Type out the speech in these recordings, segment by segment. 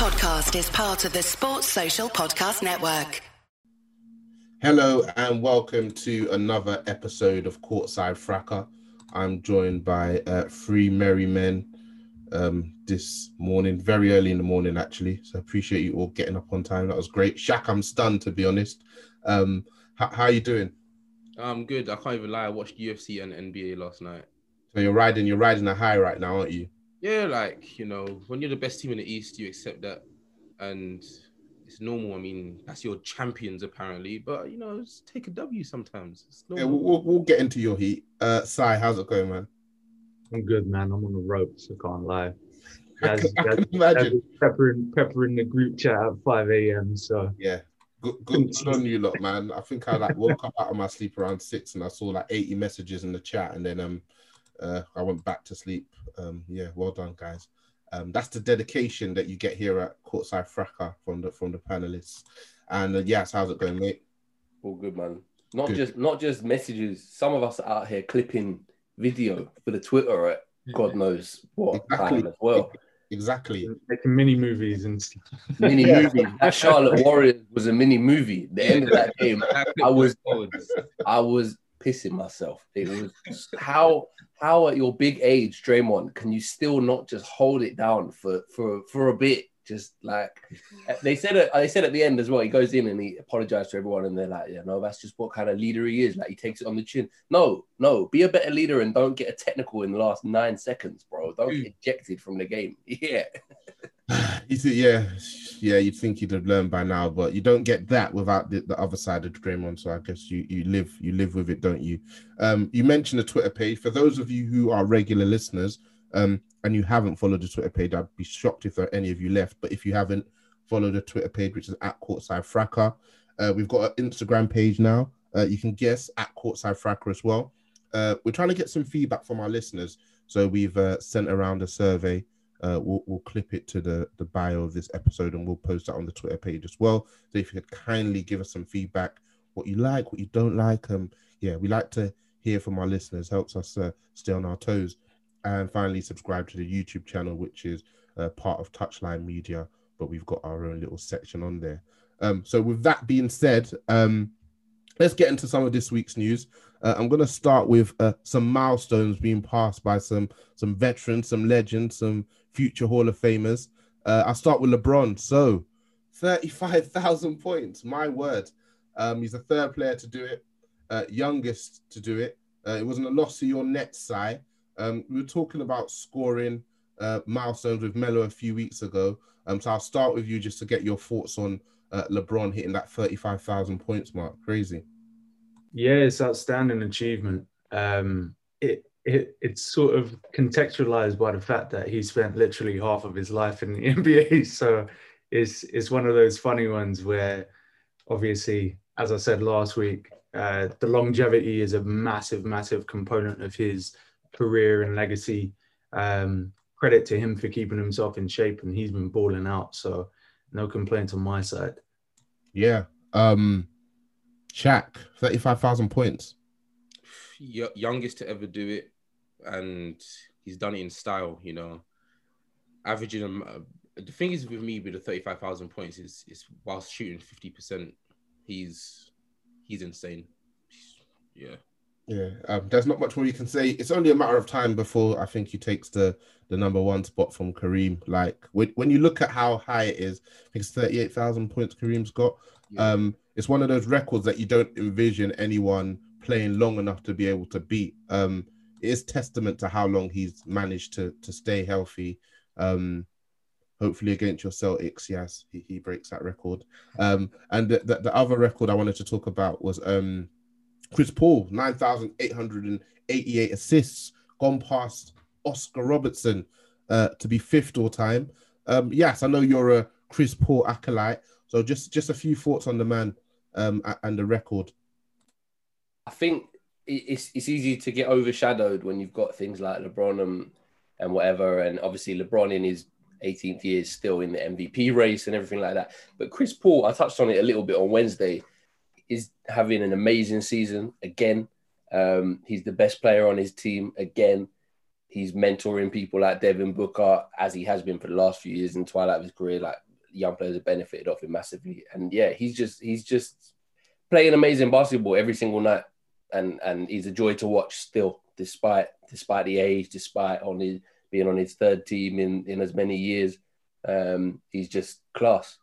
podcast is part of the Sports Social Podcast Network. Hello and welcome to another episode of Courtside Fracas. I'm joined by uh, three merry men um, this morning, very early in the morning actually. So I appreciate you all getting up on time. That was great. Shaq, I'm stunned to be honest. Um, how, how are you doing? I'm good. I can't even lie. I watched UFC and NBA last night. So you're riding, you're riding a high right now, aren't you? Yeah, like you know, when you're the best team in the East, you accept that, and it's normal. I mean, that's your champions apparently, but you know, just take a W sometimes. Yeah, we'll, we'll, we'll, get into your heat. Uh, Sai, how's it going, man? I'm good, man. I'm on the ropes. I can't lie. Guys, I can, I can imagine peppering, peppering the group chat at 5 a.m. So yeah, good, good, good on you lot, man. I think I like woke up out of my sleep around six, and I saw like 80 messages in the chat, and then um, uh, I went back to sleep. Um, yeah, well done, guys. Um, that's the dedication that you get here at Courtside Fracas from the from the panelists. And uh, yes, how's it going, mate? All good, man. Not good. just not just messages. Some of us are out here clipping video for the Twitter at God knows what exactly. time as well. Exactly. Making mini movies and stuff. Mini movies. That Charlotte Warriors was a mini movie. The end of that game, I was I was pissing myself. It was how how at your big age, Draymond, can you still not just hold it down for for for a bit? Just like they said, they said at the end as well. He goes in and he apologized to everyone, and they're like, "Yeah, no, that's just what kind of leader he is. Like he takes it on the chin. No, no, be a better leader and don't get a technical in the last nine seconds, bro. Don't get ejected from the game. Yeah." Yeah, yeah, you'd think you'd have learned by now, but you don't get that without the, the other side of Draymond. So I guess you you live you live with it, don't you? Um, you mentioned the Twitter page. For those of you who are regular listeners, um, and you haven't followed the Twitter page, I'd be shocked if there are any of you left. But if you haven't, follow the Twitter page, which is at Courtside Fracas. Uh, we've got an Instagram page now. Uh, you can guess at Courtside Fracas as well. Uh, we're trying to get some feedback from our listeners, so we've uh, sent around a survey uh, we'll, we'll clip it to the, the bio of this episode and we'll post that on the Twitter page as well. So if you could kindly give us some feedback, what you like, what you don't like. Um, yeah, we like to hear from our listeners, helps us uh, stay on our toes. And finally, subscribe to the YouTube channel, which is uh, part of Touchline Media, but we've got our own little section on there. Um, so with that being said, um, let's get into some of this week's news. Uh, I'm going to start with uh, some milestones being passed by some some veterans, some legends, some future Hall of Famers. Uh, I'll start with LeBron. So, 35,000 points. My word. Um, he's the third player to do it, uh, youngest to do it. Uh, it wasn't a loss to your net side. Um, we were talking about scoring uh, milestones with Melo a few weeks ago. Um, so I'll start with you just to get your thoughts on LeBron hitting that 35,000 points mark. Crazy. Yeah, it's outstanding achievement. Um, it it, it's sort of contextualized by the fact that he spent literally half of his life in the NBA. So it's it's one of those funny ones where, obviously, as I said last week, uh, the longevity is a massive, massive component of his career and legacy. Um, credit to him for keeping himself in shape, and he's been balling out. So no complaints on my side. Yeah. Um, Shaq, thirty-five thousand points youngest to ever do it, and he's done it in style. You know, averaging um, uh, the thing is with me with the thirty-five thousand points is is whilst shooting fifty percent, he's he's insane. Yeah. Yeah, um, there's not much more you can say. It's only a matter of time before I think he takes the the number one spot from Kareem. Like when, when you look at how high it is, I think it's thirty eight thousand points Kareem's got. Yeah. Um, it's one of those records that you don't envision anyone playing long enough to be able to beat. Um, it is testament to how long he's managed to to stay healthy. Um, hopefully against your Celtics, yes, he, he breaks that record. Um, and the, the, the, other record I wanted to talk about was um, Chris Paul, 9,888 assists, gone past Oscar Robertson uh, to be fifth all time. Um, yes, I know you're a Chris Paul acolyte, so just just a few thoughts on the man um, and the record. I think it's it's easy to get overshadowed when you've got things like LeBron and, and whatever, and obviously LeBron in his 18th year is still in the MVP race and everything like that. But Chris Paul, I touched on it a little bit on Wednesday, is having an amazing season again. Um, he's the best player on his team again. He's mentoring people like Devin Booker, as he has been for the last few years in twilight of his career, like young players have benefited off him massively. And yeah, he's just he's just playing amazing basketball every single night, and and he's a joy to watch still, despite despite the age, despite on his being on his third team in in as many years. Um, he's just class.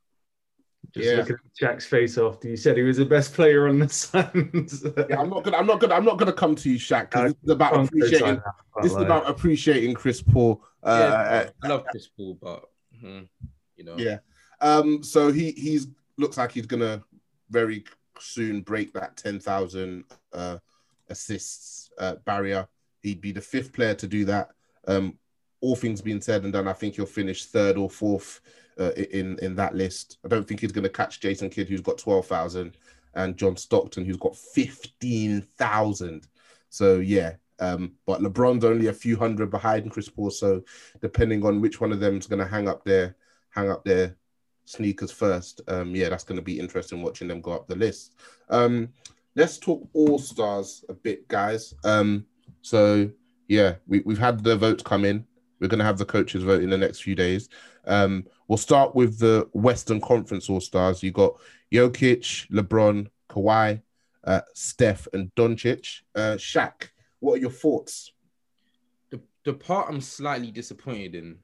Just yeah. looking at Shaq's face after you said he was the best player on the Suns. yeah, I'm not gonna, I'm not gonna, I'm not gonna come to you, Shaq. This is about appreciating. This is about appreciating Chris Paul. Uh, yeah, I love Chris Paul, but hmm, you know. Yeah. Um. So he he's looks like he's gonna very soon break that ten thousand uh, assists uh, barrier. He'd be the fifth player to do that. Um. All things being said and done, I think he'll finish third or fourth uh, in in that list. I don't think he's going to catch Jason Kidd, who's got twelve thousand, and John Stockton, who's got fifteen thousand. So yeah, um, but LeBron's only a few hundred behind Chris Paul. So depending on which one of them is going to hang up their hang up their sneakers first, um, yeah, that's going to be interesting watching them go up the list. Um, let's talk All Stars a bit, guys. Um, so yeah, we, we've had the votes come in. We're going to have the coaches vote in the next few days. Um, we'll start with the Western Conference All Stars. You got Jokic, LeBron, Kawhi, uh, Steph, and Doncic. Uh, Shaq, what are your thoughts? The the part I'm slightly disappointed in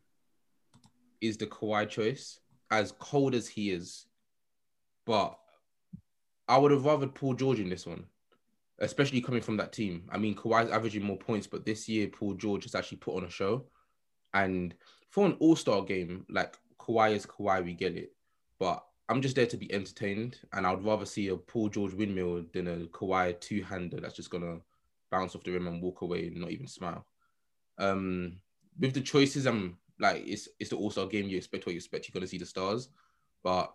is the Kawhi choice. As cold as he is, but I would have rather Paul George in this one, especially coming from that team. I mean, Kawhi's averaging more points, but this year Paul George has actually put on a show. And for an All Star game, like Kawhi is Kawhi, we get it. But I'm just there to be entertained, and I'd rather see a Paul George windmill than a Kawhi two hander that's just gonna bounce off the rim and walk away and not even smile. Um, with the choices, I'm like it's it's the All Star game. You expect what you expect. You're gonna see the stars, but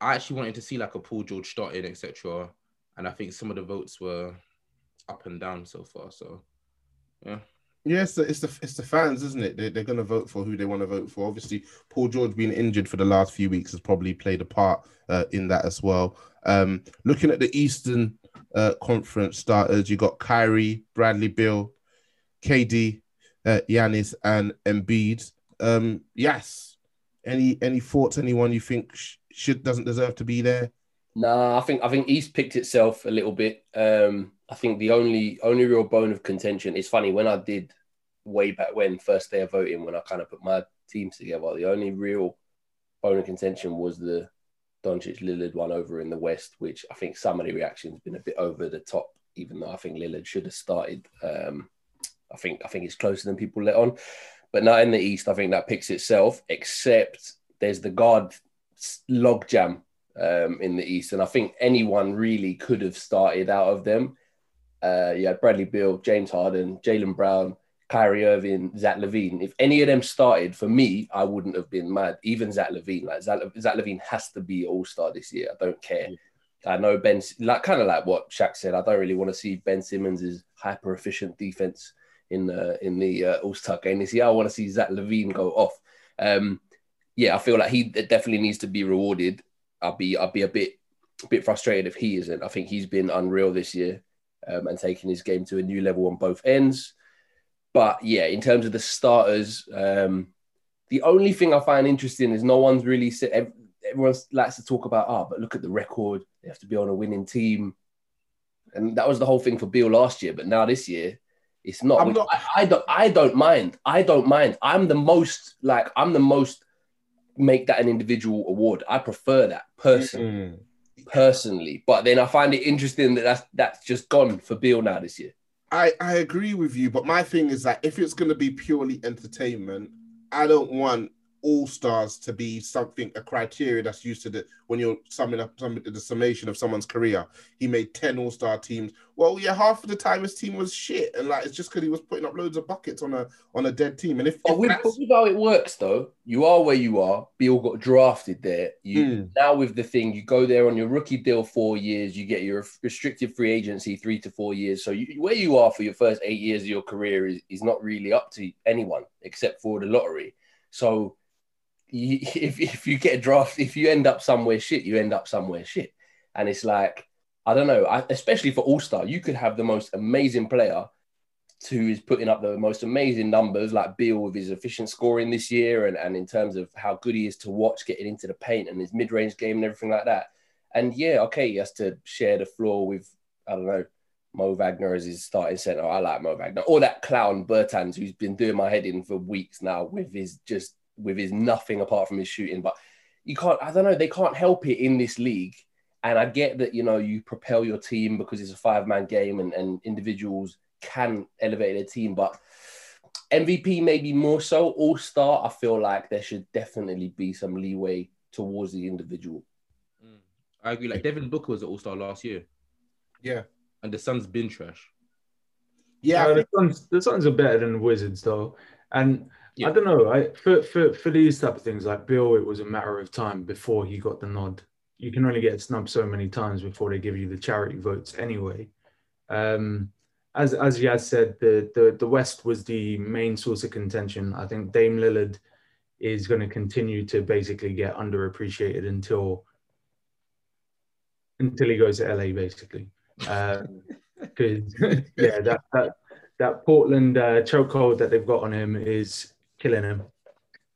I actually wanted to see like a Paul George starting, etc. And I think some of the votes were up and down so far. So yeah. Yes, it's the it's the fans, isn't it? They, they're going to vote for who they want to vote for. Obviously, Paul George being injured for the last few weeks has probably played a part uh, in that as well. Um, looking at the Eastern uh, Conference starters, you got Kyrie, Bradley, Beal, KD, uh, Giannis, and Embiid. Um, yes, any any thoughts? Anyone you think sh- should doesn't deserve to be there? Nah, I think I think East picked itself a little bit. Um, I think the only only real bone of contention is funny when I did way back when first day of voting when I kind of put my teams together. The only real bone of contention was the Doncic Lillard one over in the West, which I think some of the reactions been a bit over the top, even though I think Lillard should have started. Um, I think I think it's closer than people let on. But now in the East, I think that picks itself, except there's the guard logjam um, in the East. And I think anyone really could have started out of them. Uh, you had Bradley Beal, James Harden, Jaylen Brown, Kyrie Irving, Zach LaVine. If any of them started, for me, I wouldn't have been mad. Even Zach LaVine, like Zach, Zach LaVine has to be All Star this year. I don't care. I know Ben, like kind of like what Shaq said. I don't really want to see Ben Simmons' hyper efficient defense in the in the uh, All Star game this year. I want to see Zach LaVine go off. Um, yeah, I feel like he definitely needs to be rewarded. I'll be I'll be a bit a bit frustrated if he isn't. I think he's been unreal this year um, and taking his game to a new level on both ends. But yeah, in terms of the starters, um, the only thing I find interesting is no one's really said. Everyone likes to talk about, ah, oh, but look at the record. They have to be on a winning team, and that was the whole thing for Beal last year. But now this year, it's not. not... I, I, don't. I don't mind. I don't mind. I'm the most like. I'm the most make that an individual award. I prefer that personally. Mm-hmm. Personally, but then I find it interesting that that's that's just gone for Beal now this year. I, I agree with you, but my thing is that if it's going to be purely entertainment, I don't want all stars to be something a criteria that's used to the when you're summing up some the summation of someone's career. He made 10 all-star teams. Well, yeah, half of the time his team was shit. And like it's just because he was putting up loads of buckets on a on a dead team. And if, but if with, with, how it works though, you are where you are. Beal got drafted there. You mm. now with the thing, you go there on your rookie deal four years, you get your restricted free agency three to four years. So you, where you are for your first eight years of your career is, is not really up to anyone except for the lottery. So if if you get a draft, if you end up somewhere shit, you end up somewhere shit. And it's like, I don't know, I, especially for All Star, you could have the most amazing player who is putting up the most amazing numbers, like Beal with his efficient scoring this year, and, and in terms of how good he is to watch getting into the paint and his mid range game and everything like that. And yeah, okay, he has to share the floor with, I don't know, Mo Wagner as his starting center. I like Mo Wagner. Or that clown Bertans who's been doing my head in for weeks now with his just with his nothing apart from his shooting. But you can't, I don't know, they can't help it in this league. And I get that, you know, you propel your team because it's a five man game and, and individuals can elevate their team. But MVP maybe more so. All star, I feel like there should definitely be some leeway towards the individual. Mm. I agree. Like Devin Booker was an all star last year. Yeah. And the Suns been trash. Yeah, Uh, the, Suns, the Suns are better than the Wizards, though. And Yeah. I don't know, I, for, for, for these type of things, like Beal, it was a matter of time before he got the nod. You can only get snubbed so many times before they give you the charity votes anyway. Um, as as Yaz said, the, the, the West was the main source of contention. I think Dame Lillard is going to continue to basically get underappreciated until until he goes to LA, basically. Um, because yeah, that that that Portland uh, chokehold that they've got on him is killing him,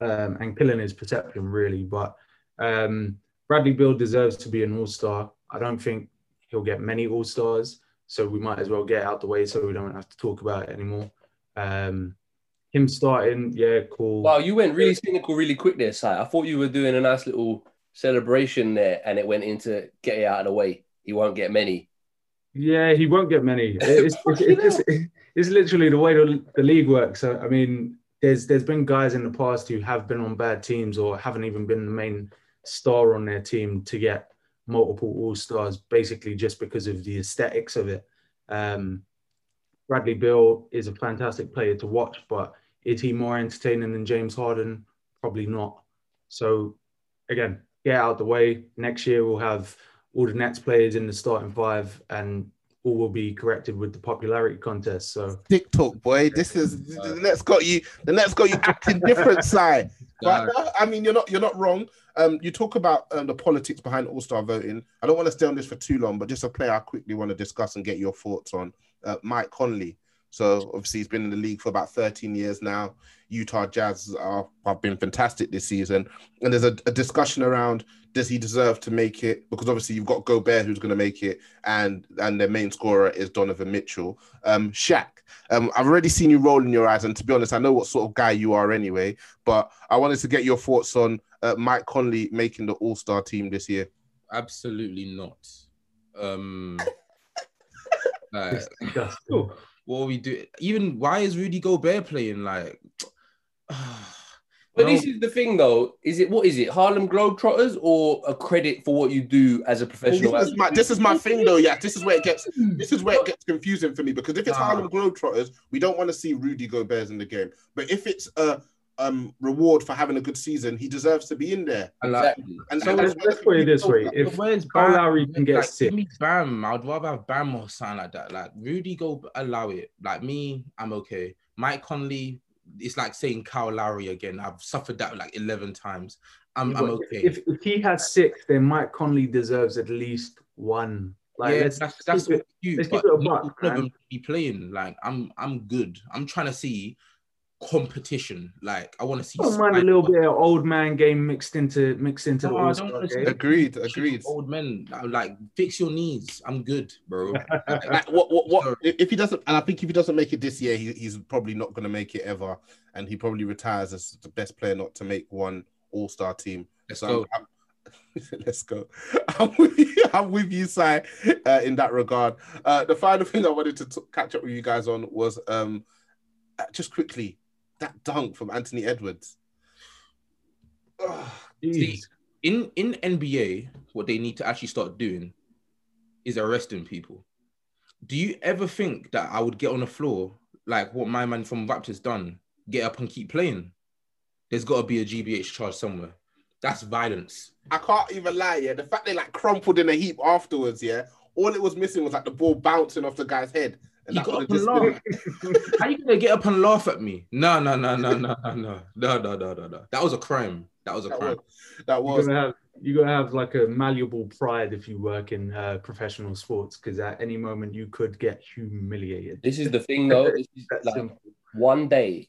um, and killing his perception really. But um, Bradley Beal deserves to be an All Star. I don't think he'll get many All Stars, so we might as well get out the way so we don't have to talk about it anymore. Um, him starting, yeah, cool. Wow, you went really cynical really quick there, Si. I thought you were doing a nice little celebration there and it went into get it out of the way. He won't get many. Yeah, he won't get many. It's, it's, it's, it's, literally the way the, the league works. So, I mean, there's there's been guys in the past who have been on bad teams or haven't even been the main star on their team to get multiple All Stars, basically just because of the aesthetics of it. Um, Bradley Beal is a fantastic player to watch, but is he more entertaining than James Harden? Probably not. So, again, get out the way. Next year we'll have all the Nets players in the starting five, and all will be corrected with the popularity contest. So TikTok boy. This is the Nets got you. The Nets got you acting different side. But no, I mean, you're not you're not wrong. Um, you talk about um, the politics behind All Star voting. I don't want to stay on this for too long, but just a player I quickly want to discuss and get your thoughts on. Uh, Mike Conley. So obviously he's been in the league for about 13 years now. Utah Jazz are, have been fantastic this season, and there's a, a discussion around does he deserve to make it? Because obviously you've got Gobert who's going to make it, and and their main scorer is Donovan Mitchell. Um, Shaq, um, I've already seen you roll in your eyes, and to be honest, I know what sort of guy you are anyway. But I wanted to get your thoughts on uh, Mike Conley making the All Star team this year. Absolutely not. Um, like, it's disgusting. What are we do? Even why is Rudy Gobert playing? Like, But No. this is the thing, though. Is it what is it? Harlem Globetrotters or a credit for what you do as a professional? This is my this is my thing though. Yeah, this is where it gets this is where it gets confusing for me because if it's Nah. Harlem Globetrotters, we don't want to see Rudy Gobert in the game. But if it's a um reward for having a good season, he deserves to be in there. Exactly. And, So and let's, let's put it this way: if where's Kyle Lowry can get like, sick, me Bam. I'd rather have Bam or something like that. Like Rudy, go allow it. Like me, I'm okay. Mike Conley, it's like saying Kyle Lowry again. I've suffered that like 11 times. I'm, I'm okay. if, if he has six, then Mike Conley deserves at least one. Like, yeah, let's, that's that's keep it- what you. let's But keep it a not buck, all of them man. be playing. Like I'm, I'm good. I'm trying to see competition. Like I want to see. I don't mind a little bit of old man game mixed into mixed into No, I All Star game. agreed, agreed. Old men, like fix your knees. I'm good, bro. Like, Like, what, what, what, Sorry. if if he doesn't, and I think if he doesn't make it this year, he, he's probably not going to make it ever, and he probably retires as the best player not to make one All Star team. Let's So go. I'm- I'm- let's go. I'm with you, I'm with you, Si, uh, in that regard. Uh, the final thing I wanted to t- catch up with you guys on was um, uh, just quickly that dunk from Anthony Edwards. Ugh. Jeez. in in NBA, what they need to actually start doing is arresting people. Do you ever think that I would get on the floor like what my man from Raptors done, get up and keep playing? There's got to be a GBH charge somewhere. That's violence. I can't even lie, yeah. The fact they like crumpled in a heap afterwards, yeah. All it was missing was like the ball bouncing off the guy's head. And He that got up and just been- laughed. How you gonna get up and laugh at me? No, no, no, no, no, no, no, no, no, no, no, no. That was a crime. That was a that crime. was, that You're was gonna have you gotta have like a malleable pride if you work in uh, professional sports because at any moment you could get humiliated. This is the thing, though. This is like, one day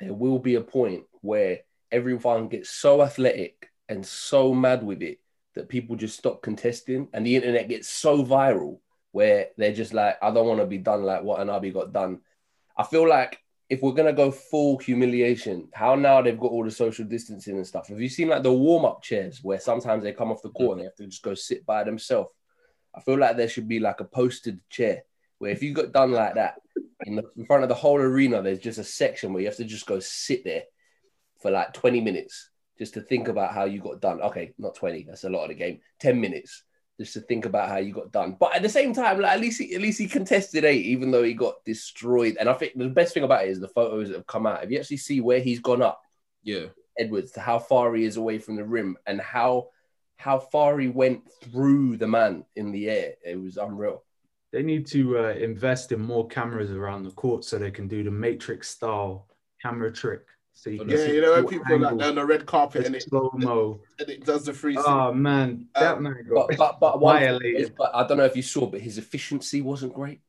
there will be a point where everyone gets so athletic and so mad with it that people just stop contesting, and the internet gets so viral where they're just like, I don't want to be done like what Anabi got done. I feel like if we're gonna go full humiliation, how now they've got all the social distancing and stuff. Have you seen like the warm up chairs where sometimes they come off the court and they have to just go sit by themselves? I feel like there should be like a posted chair where if you got done like that in, the, in front of the whole arena, there's just a section where you have to just go sit there for like 20 minutes just to think about how you got done. Okay, not 20, that's a lot of the game. 10 minutes just to think about how you got done. But at the same time, like at least he, at least he contested eight, even though he got destroyed. And I think the best thing about it is the photos that have come out. If you actually see where he's gone up, yeah, Edwards, to how far he is away from the rim and how how far he went through the man in the air, it was unreal. They need to uh, invest in more cameras around the court so they can do the Matrix style camera trick so you yeah, you know when people like on the red carpet and it slow mo and it does the free. Oh man, that um, man got but, but, but violated. but I don't know if you saw, but his efficiency wasn't great.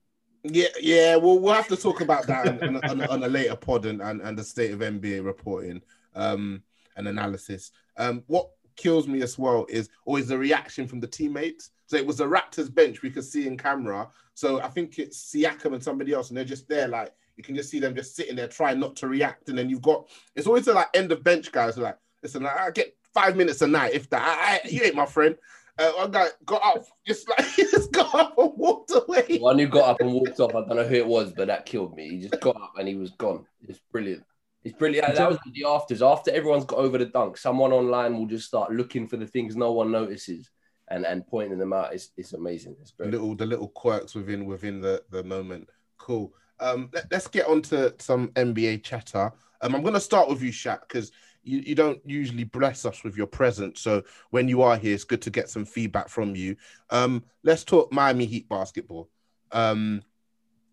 Yeah, yeah. Well, we'll have to talk about that on, on, on, a later pod and, and, and the state of NBA reporting um, and analysis. Um, what kills me as well is always the reaction from the teammates. So it was the Raptors bench we could see in camera. So I think it's Siakam and somebody else, and they're just there like you can just see them just sitting there trying not to react. And then you've got it's always the like end of bench guys like, listen, I get five minutes a night. If that, I, I, you ain't my friend. Uh, one guy got up, just like he just got up and walked away. One who got up and walked off, I don't know who it was, but that killed me. He just got up and he was gone. It's brilliant. It's brilliant. That was the afters. After everyone's got over the dunk, someone online will just start looking for the things no one notices and and pointing them out. It's it's amazing. It's great. The little the little quirks within within the the moment. Cool. Um, let, us get on to some NBA chatter. Um, I'm going to start with you, Shaq, because you, you don't usually bless us with your presence. So when you are here, it's good to get some feedback from you. Um, let's talk Miami Heat basketball. Um,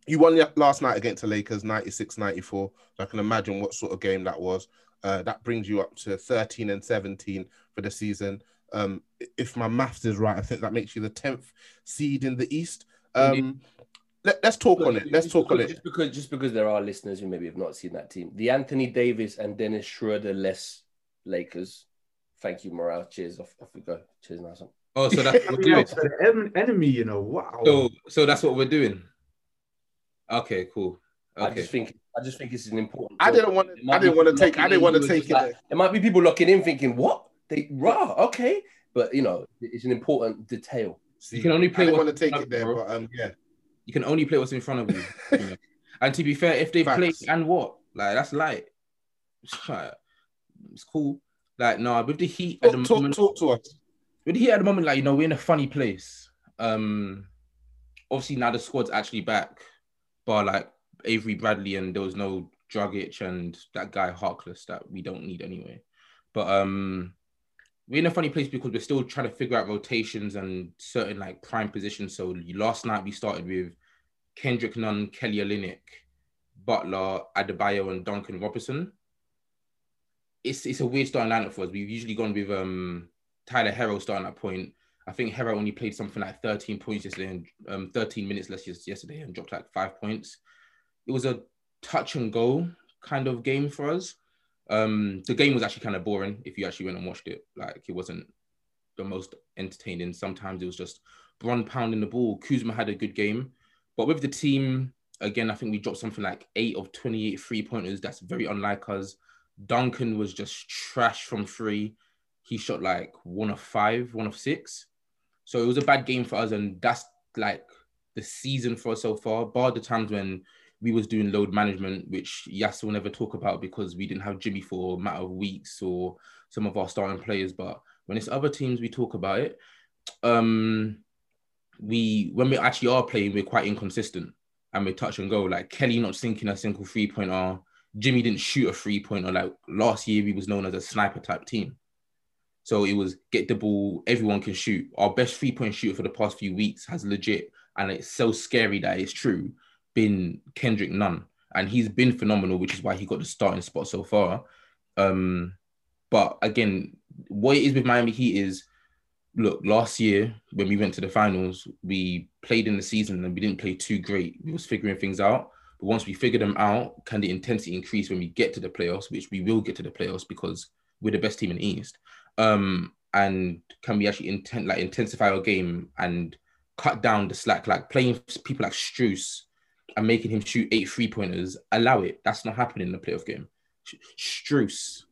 you won last night against the Lakers, 96 94. So I can imagine what sort of game that was. Uh, that brings you up to 13 and 17 for the season. Um, if my maths is right, I think that makes you the 10th seed in the East. Um, let, us talk on it. Let's talk because, on it. Just because, just because there are listeners who maybe have not seen that team, the Anthony Davis and Dennis Schroeder less Lakers. Thank you, Morayo. Cheers. Off, off we go. Cheers, nice Oh, so that's what we're doing. enemy, you know. Wow. So, so that's what we're doing. Okay, cool. Okay. I just think I just think it's an important. I didn't want to. I didn't want to take. I didn't want to take it. Like, there might be people locking in thinking, "What? They raw? Okay." But you know, it's an important detail. See, you can only play. I didn't want to take it there, but um, yeah. You can only play what's in front of you. you know? And to be fair, if they play and what, like that's light. It's cool. Like no, with the Heat talk, at the talk, moment, talk to us. With the Heat at the moment, like you know, we're in a funny place. Um, obviously now the squad's actually back, but like Avery Bradley and there was no Dragic and that guy Harkless that we don't need anyway. But um, we're in a funny place because we're still trying to figure out rotations and certain like prime positions. So last night we started with Kendrick Nunn, Kelly Olynyk, Butler, Adebayo, and Duncan Robinson. It's it's a weird starting lineup for us. We've usually gone with um Tyler Herro starting at point. I think Herro only played something like 13 points yesterday and um, 13 minutes less yesterday and dropped like five points. It was a touch and go kind of game for us. Um, the game was actually kind of boring if you actually went and watched it. Like it wasn't the most entertaining. Sometimes it was just Bron pounding the ball. Kuzma had a good game, but with the team, again, I think we dropped something like eight of 28 three pointers. That's very unlike us. Duncan was just trash from three. He shot like one of five, one of six. So it was a bad game for us, and that's like the season for us so far. Bar the times when we was doing load management, which Yas will never talk about because we didn't have Jimmy for a matter of weeks or some of our starting players. But when it's other teams, we talk about it. Um, we when we actually are playing, we're quite inconsistent and we touch and go. Like Kelly not sinking a single three pointer. Jimmy didn't shoot a three pointer. Like last year, we was known as a sniper type team. So it was get the ball, everyone can shoot. Our best three point shooter for the past few weeks has legit, and it's so scary that it's true been Kendrick Nunn, and he's been phenomenal, which is why he got the starting spot so far. Um, but again, what it is with Miami Heat is look, last year when we went to the finals, we played in the season and we didn't play too great. We was figuring things out. But once we figure them out, can the intensity increase when we get to the playoffs, which we will get to the playoffs because we're the best team in the East. Um, and can we actually intent like intensify our game and cut down the slack, like playing people like Strus and making him shoot eight three pointers, allow it. That's not happening in the playoff game. Strus.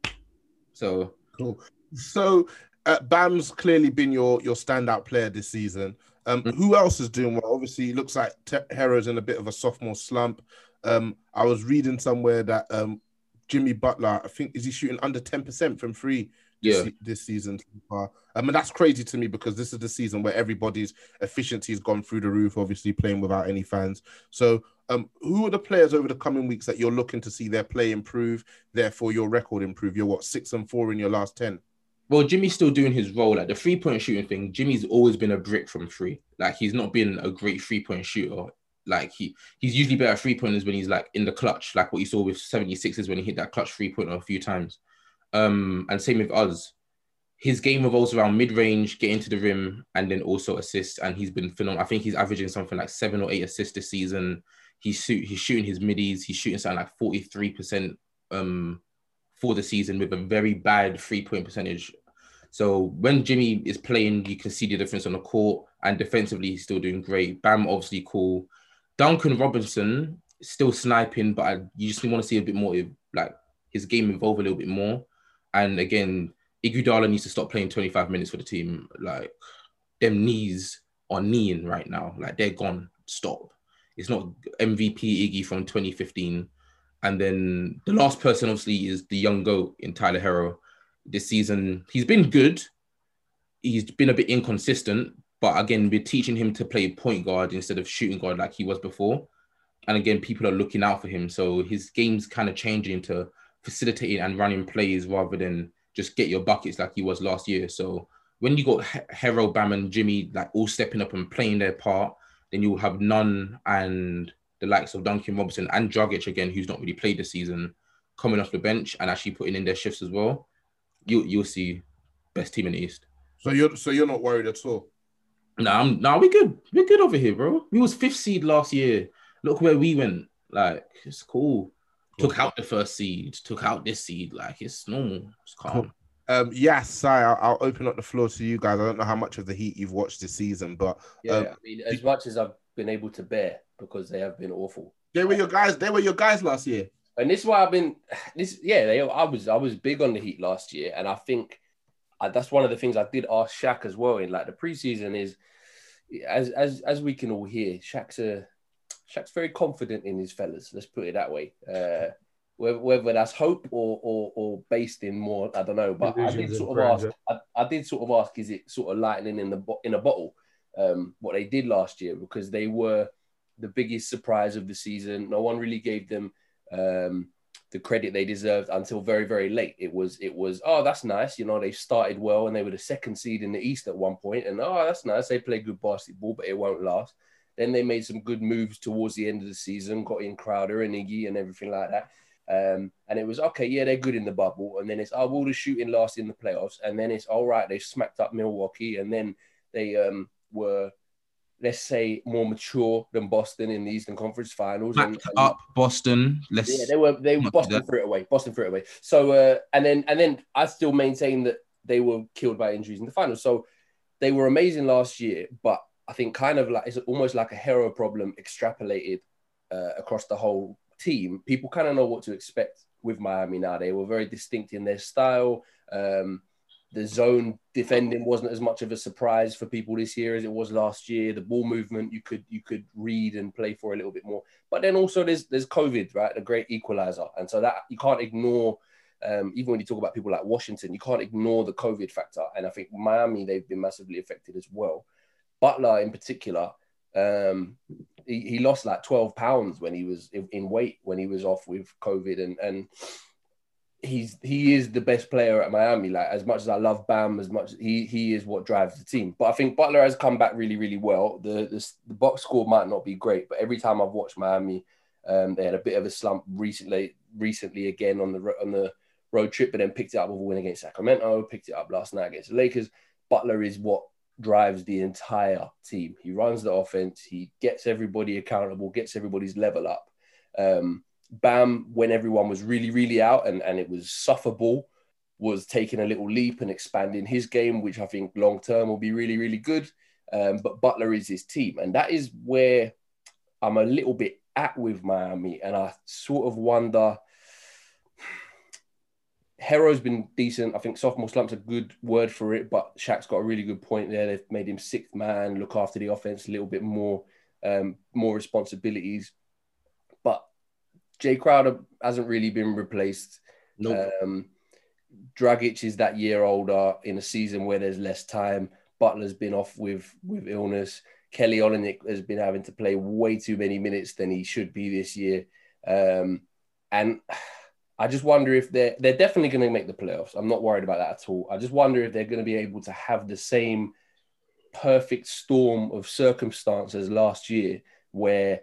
So cool. So uh, Bam's clearly been your your standout player this season. Um, mm-hmm. Who else is doing well? Obviously, it looks like Te- Herro's in a bit of a sophomore slump. Um, I was reading somewhere that um, Jimmy Butler, I think, is he shooting under ten percent from free this, yeah. this season so far. I mean, that's crazy to me because this is the season where everybody's efficiency has gone through the roof, obviously playing without any fans. So, um, who are the players over the coming weeks that you're looking to see their play improve, therefore your record improve? You're what, six and four in your last 10? Well, Jimmy's still doing his role. Like the three point shooting thing, Jimmy's always been a brick from three. Like he's not been a great three point shooter. Like he he's usually better three pointers when he's like in the clutch, like what you saw with 76ers when he hit that clutch three pointer a few times. Um, and same with us. His game revolves around mid range, getting to the rim, and then also assists. And he's been phenomenal. I think he's averaging something like seven or eight assists this season. He's shoot, he's shooting his middies. He's shooting something like forty three percent um for the season with a very bad three point percentage. So when Jimmy is playing, you can see the difference on the court, and defensively he's still doing great. Bam obviously cool. Duncan Robinson still sniping, but I, you just want to see a bit more like his game evolve a little bit more. And again, Iguodala needs to stop playing 25 minutes for the team. Like them knees are kneeing right now. Like they're gone. Stop. It's not MVP Iggy from 2015. And then the last person obviously is the young goat in Tyler Herro. This season, he's been good. He's been a bit inconsistent, but again, we're teaching him to play point guard instead of shooting guard like he was before. And again, people are looking out for him. So his game's kind of changing to facilitating and running plays rather than just get your buckets like he was last year. So when you got Herro, Bam, and Jimmy like all stepping up and playing their part, then you'll have Nunn and the likes of Duncan Robinson and Dragic again, who's not really played this season, coming off the bench and actually putting in their shifts as well. You you'll see best team in the East. So you're so you're not worried at all. No, nah, I'm nah, we good. We're good over here, bro. We was fifth seed last year. Look where we went. Like it's cool took out the first seed, took out this seed. Like it's normal. It's calm. Cool. Um, yes, Si, I'll, I'll, open up the floor to you guys. I don't know how much of the Heat you've watched this season, but yeah, um, I mean, as much as I've been able to bear because they have been awful. They were your guys. They were your guys last year, and this is why I've been. This, yeah, they, I was I was big on the Heat last year, and I think I, that's one of the things I did ask Shaq as well in like the preseason is as as as we can all hear, Shaq's a Shaq's very confident in his fellas. Let's put it that way. Uh, whether, whether that's hope or, or or based in more, I don't know. But I did sort of ask. I, I, did sort of ask, is it sort of lightning in the in a bottle? Um, what they did last year because they were the biggest surprise of the season. No one really gave them um, the credit they deserved until very very late. It was it was oh that's nice. You know they started well and they were the second seed in the East at one point, and oh that's nice. They play good basketball, but it won't last. Then they made some good moves towards the end of the season, got in Crowder and Iggy and everything like that. Um, and it was okay, yeah, they're good in the bubble. And then it's, oh, will the shooting last in the playoffs? And then it's, all right, they smacked up Milwaukee. And then they um, were, let's say, more mature than Boston in the Eastern Conference Finals. and, and, up Boston. Let's yeah, they were they were Boston threw it away. Boston threw it away. So uh, and then and then I still maintain that they were killed by injuries in the finals. So they were amazing last year, but I think kind of like it's almost like a Herro problem extrapolated uh, across the whole team. People kind of know what to expect with Miami now. They were very distinct in their style. Um, the zone defending wasn't as much of a surprise for people this year as it was last year. The ball movement you could you could read and play for a little bit more. But then also there's there's COVID, right? The great equalizer, and so that you can't ignore. Um, even when you talk about people like Washington, you can't ignore the COVID factor. And I think Miami they've been massively affected as well. Butler in particular, um, he, he lost like 12 pounds when he was in, weight when he was off with COVID and and he's he is the best player at Miami. Like as much as I love Bam, as much he he is what drives the team. But I think Butler has come back really really well. The the, the box score might not be great, but every time I've watched Miami, um, they had a bit of a slump recently recently again on the on the road trip, but then picked it up with a win against Sacramento, picked it up last night against the Lakers. Butler is what drives the entire team. He runs the offense, he gets everybody accountable, gets everybody's level up. Um, Bam, when everyone was really, really out and, and it was sufferable, was taking a little leap and expanding his game, which I think long term will be really, really good. Um, but Butler is his team. And that is where I'm a little bit at with Miami. And I sort of wonder. Herro's been decent. I think sophomore slump's a good word for it, but Shaq's got a really good point there. They've made him sixth man, look after the offense a little bit more, um, more responsibilities. But Jay Crowder hasn't really been replaced. Nope. Um, Dragic is that year older in a season where there's less time. Butler's been off with with illness. Kelly Olynyk has been having to play way too many minutes than he should be this year. Um, and I just wonder if they're they're definitely going to make the playoffs. I'm not worried about that at all. I just wonder if they're going to be able to have the same perfect storm of circumstances last year where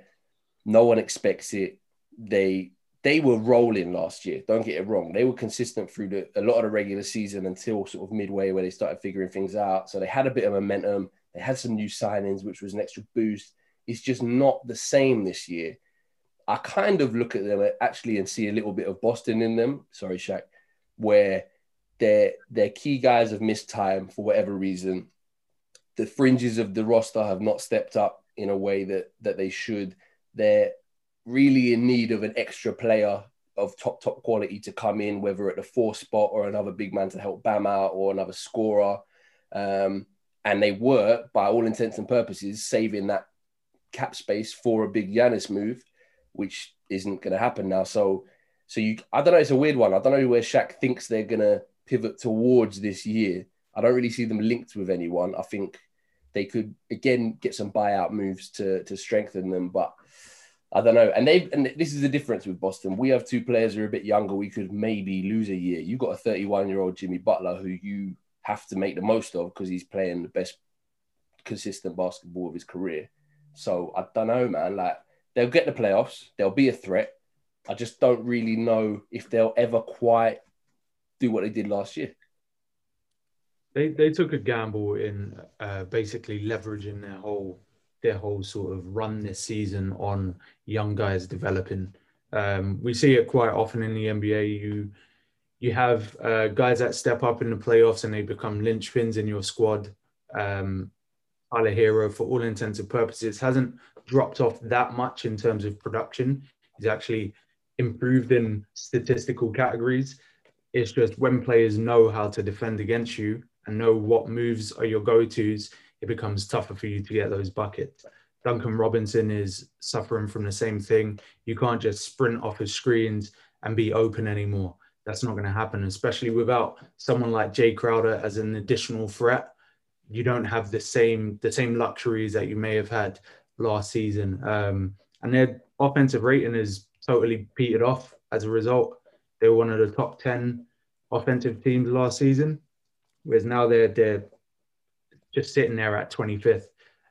no one expects it. They they were rolling last year. Don't get it wrong. They were consistent through the, a lot of the regular season until sort of midway where they started figuring things out. So they had a bit of momentum. They had some new signings, which was an extra boost. It's just not the same this year. I kind of look at them actually and see a little bit of Boston in them. Sorry, Shaq, where their their key guys have missed time for whatever reason. The fringes of the roster have not stepped up in a way that that they should. They're really in need of an extra player of top top quality to come in, whether at the four spot or another big man to help Bam out or another scorer. Um, and they were, by all intents and purposes, saving that cap space for a big Giannis move which isn't going to happen now. So, so you, I don't know. It's a weird one. I don't know where Shaq thinks they're going to pivot towards this year. I don't really see them linked with anyone. I think they could again get some buyout moves to to strengthen them, but I don't know. And they and this is the difference with Boston. We have two players who are a bit younger. We could maybe lose a year. You got a 31 year old Jimmy Butler who you have to make the most of because he's playing the best consistent basketball of his career. So I don't know, man. Like they'll get the playoffs. They'll be a threat. I just don't really know if they'll ever quite do what they did last year. They they took a gamble in uh, basically leveraging their whole their whole sort of run this season on young guys developing. Um, we see it quite often in the NBA. You you have uh, guys that step up in the playoffs and they become linchpins in your squad. Um, Tyler Herro, for all intents and purposes, hasn't dropped off that much in terms of production. He's actually improved in statistical categories. It's just when players know how to defend against you and know what moves are your go tos, it becomes tougher for you to get those buckets. Duncan Robinson is suffering from the same thing. You can't just sprint off his screens and be open anymore. That's not going to happen, especially without someone like Jay Crowder as an additional threat. You don't have the same the same luxuries that you may have had last season. Um, and their offensive rating is totally petered off as a result. They were one of the top 10 offensive teams last season, whereas now they're, they're just sitting there at 25th.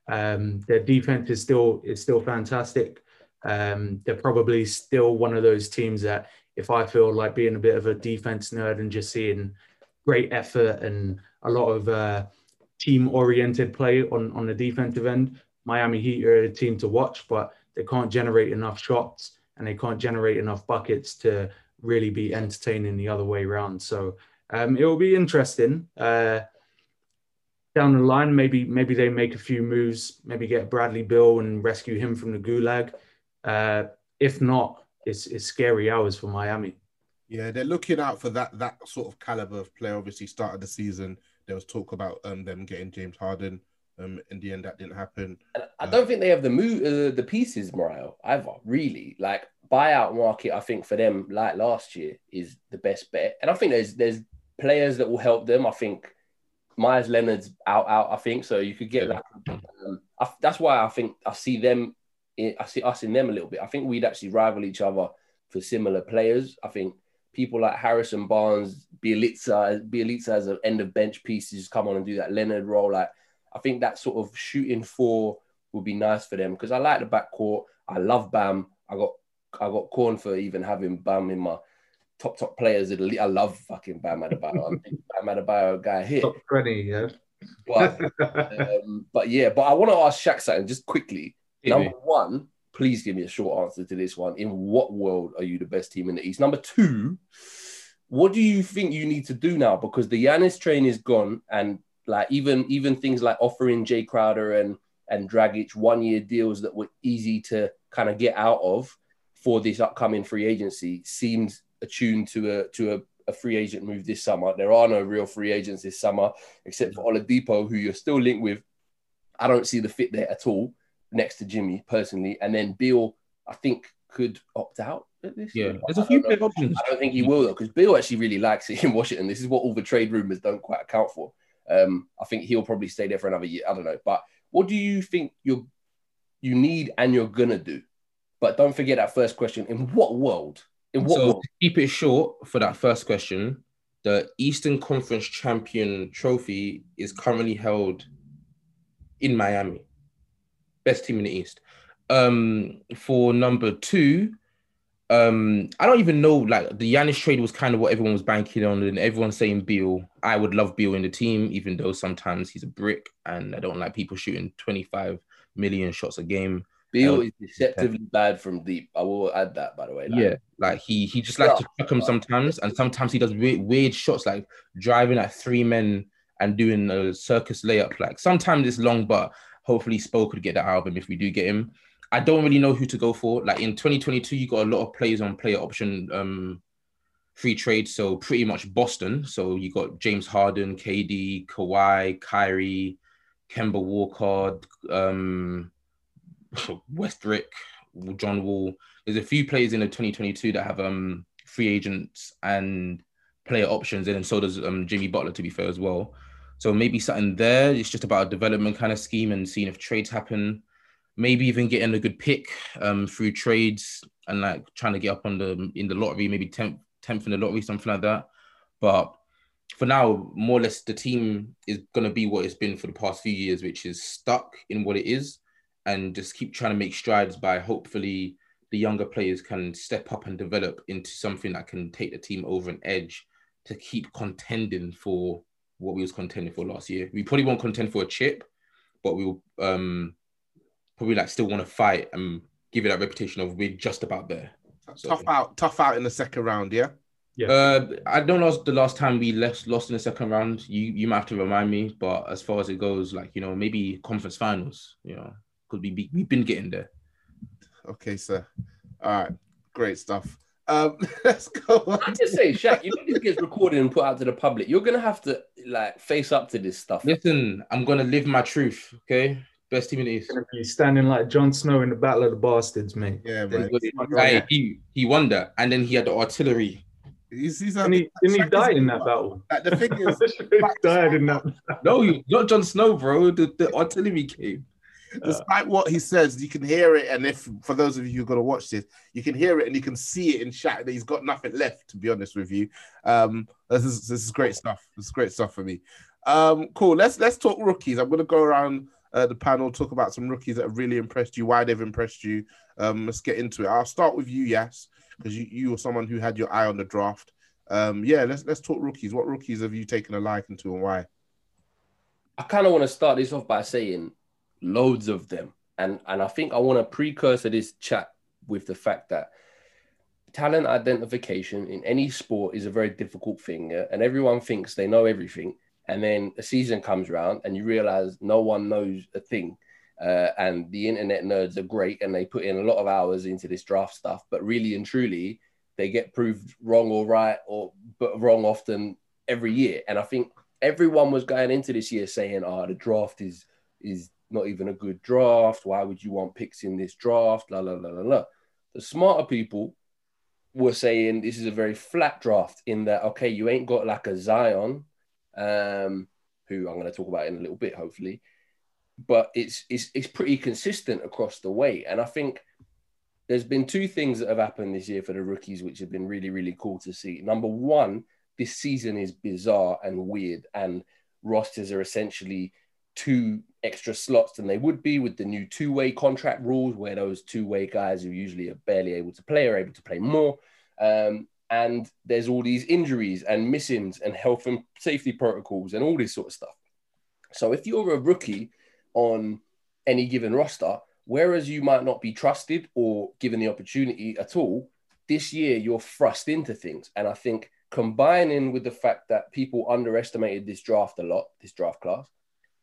Um, their defense is still is still fantastic. Um, they're probably still one of those teams that, if I feel like being a bit of a defense nerd and just seeing great effort and a lot of uh, team oriented play on on the defensive end, Miami Heat are a team to watch, but they can't generate enough shots and they can't generate enough buckets to really be entertaining the other way around. So um, it will be interesting. Uh, down the line, maybe maybe they make a few moves, maybe get Bradley Beal and rescue him from the gulag. Uh, if not, it's, it's scary hours for Miami. Yeah, they're looking out for that that sort of caliber of player. Obviously, started the season. There was talk about um, them getting James Harden. Um, in the end, that didn't happen. And I don't uh, think they have the move, uh, the pieces, Morayo, either. Really, like buyout market. I think for them, like last year, is the best bet. And I think there's there's players that will help them. I think Meyers Leonard's out, out. I think so. You could get yeah. that. Um, I, that's why I think I see them. I see us in them a little bit. I think we'd actually rival each other for similar players. I think people like Harrison Barnes, Bjelica as an end of bench piece to just come on and do that Leonard role. Like I think that sort of shooting four would be nice for them because I like the backcourt. I love Bam. I got I got corn for even having Bam in my top top players in the league. I love fucking Bam Adebayo. I'm a Bam Adebayo guy here. Top twenty, yeah. But, um, but yeah, but I want to ask Shaq something just quickly. Number me. one, please give me a short answer to this one. In what world are you the best team in the East? Number two, what do you think you need to do now? Because the Giannis train is gone, and like even even things like offering Jay Crowder and and Dragic one year deals that were easy to kind of get out of for this upcoming free agency seems attuned to a to a, a free agent move this summer. There are no real free agents this summer except for Oladipo, who you're still linked with. I don't see the fit there at all next to Jimmy personally, and then Beal, I think could opt out at this. Yeah, year. there's a I few know. player options. I don't think he will though, because Beal actually really likes it in Washington. This is what all the trade rumors don't quite account for. Um, I think he'll probably stay there for another year. I don't know, but what do you think you you need and you're gonna do? But don't forget that first question: In what world? In what so world? to keep it short for that first question, the Eastern Conference champion trophy is currently held in Miami. Best team in the East. Um, for number two, um, I don't even know. Like the Giannis trade was kind of what everyone was banking on, and everyone's saying Beal. I would love Beal in the team, even though sometimes he's a brick, and I don't like people shooting 25 million shots a game. Beal uh, is deceptively bad from deep. I will add that, by the way. Like, Yeah, like he he just likes to chuck them sometimes, and sometimes he does weird, weird shots like driving at three men and doing a circus layup. Like sometimes it's long, but hopefully Spo could get that out of him if we do get him. I don't really know who to go for. Like in 2022, you got a lot of players on player option um free trade, so pretty much Boston. So you got James Harden, KD, Kawhi, Kyrie, Kemba Walker, um, Westbrook, John Wall. There's a few players in the 2022 that have um free agents and player options, and so does um Jimmy Butler to be fair as well. So maybe something there. It's just about a development kind of scheme and seeing if trades happen. Maybe even getting a good pick um through trades and like trying to get up on the in the lottery, maybe 10th, 10th in the lottery, something like that. But for now, more or less the team is gonna be what it's been for the past few years, which is stuck in what it is and just keep trying to make strides by hopefully the younger players can step up and develop into something that can take the team over an edge to keep contending for what we was contending for last year. We probably won't contend for a chip, but we will um probably like still want to fight and give it that reputation of we're just about there. So- Tough out, tough out in the second round, yeah. Yeah. Uh, I don't know the last time we left lost in the second round. You you might have to remind me, but as far as it goes, like you know, maybe conference finals. You know, could be we've been getting there. Okay, sir. All right, great stuff. Um, let's go on. I just say, Shaq, you know this gets recorded and put out to the public. You're gonna have to like face up to this stuff. Listen, I'm gonna live my truth. Okay, best team in the East. Gonna standing like Jon Snow in the Battle of the Bastards, mate. Yeah, man. Hey, he he won that, and then he had the artillery. He's, he's Didn't he, didn't he die in that battle? Like, the thing is, he died in that. No, you- not Jon Snow, bro. The, the artillery came. Despite what he says, you can hear it. And if for those of you who are going to watch this, you can hear it and you can see it in chat that he's got nothing left. To be honest with you, um, this is this is great stuff. This is great stuff for me. Um, cool. Let's let's talk rookies. I'm going to go around uh, the panel talk about some rookies that have really impressed you, why they've impressed you. Um, let's get into it. I'll start with you, Yes, because you you were someone who had your eye on the draft. Um, yeah, let's let's talk rookies. What rookies have you taken a liking to and why? I kind of want to start this off by saying loads of them. And and I think I want to precursor this chat with the fact that talent identification in any sport is a very difficult thing. yeah? And everyone thinks they know everything. And then a season comes around and you realize no one knows a thing. Uh, and the internet nerds are great and they put in a lot of hours into this draft stuff. But really and truly, they get proved wrong or right or but wrong often every year. And I think everyone was going into this year saying, "Oh, the draft is is not even a good draft. Why would you want picks in this draft?" La la la la la. The smarter people were saying this is a very flat draft in that okay, you ain't got like a Zion, um, who I'm going to talk about in a little bit, hopefully, but it's it's it's pretty consistent across the way, and I think. There's been two things that have happened this year for the rookies, which have been really, really cool to see. Number one, this season is bizarre and weird, and rosters are essentially two extra slots than they would be with the new two-way contract rules, where those two-way guys who usually are barely able to play are able to play more. Um, and there's all these injuries and missings and health and safety protocols and all this sort of stuff. So if you're a rookie on any given roster, whereas you might not be trusted or given the opportunity at all, this year you're thrust into things. And I think combining with the fact that people underestimated this draft a lot, this draft class,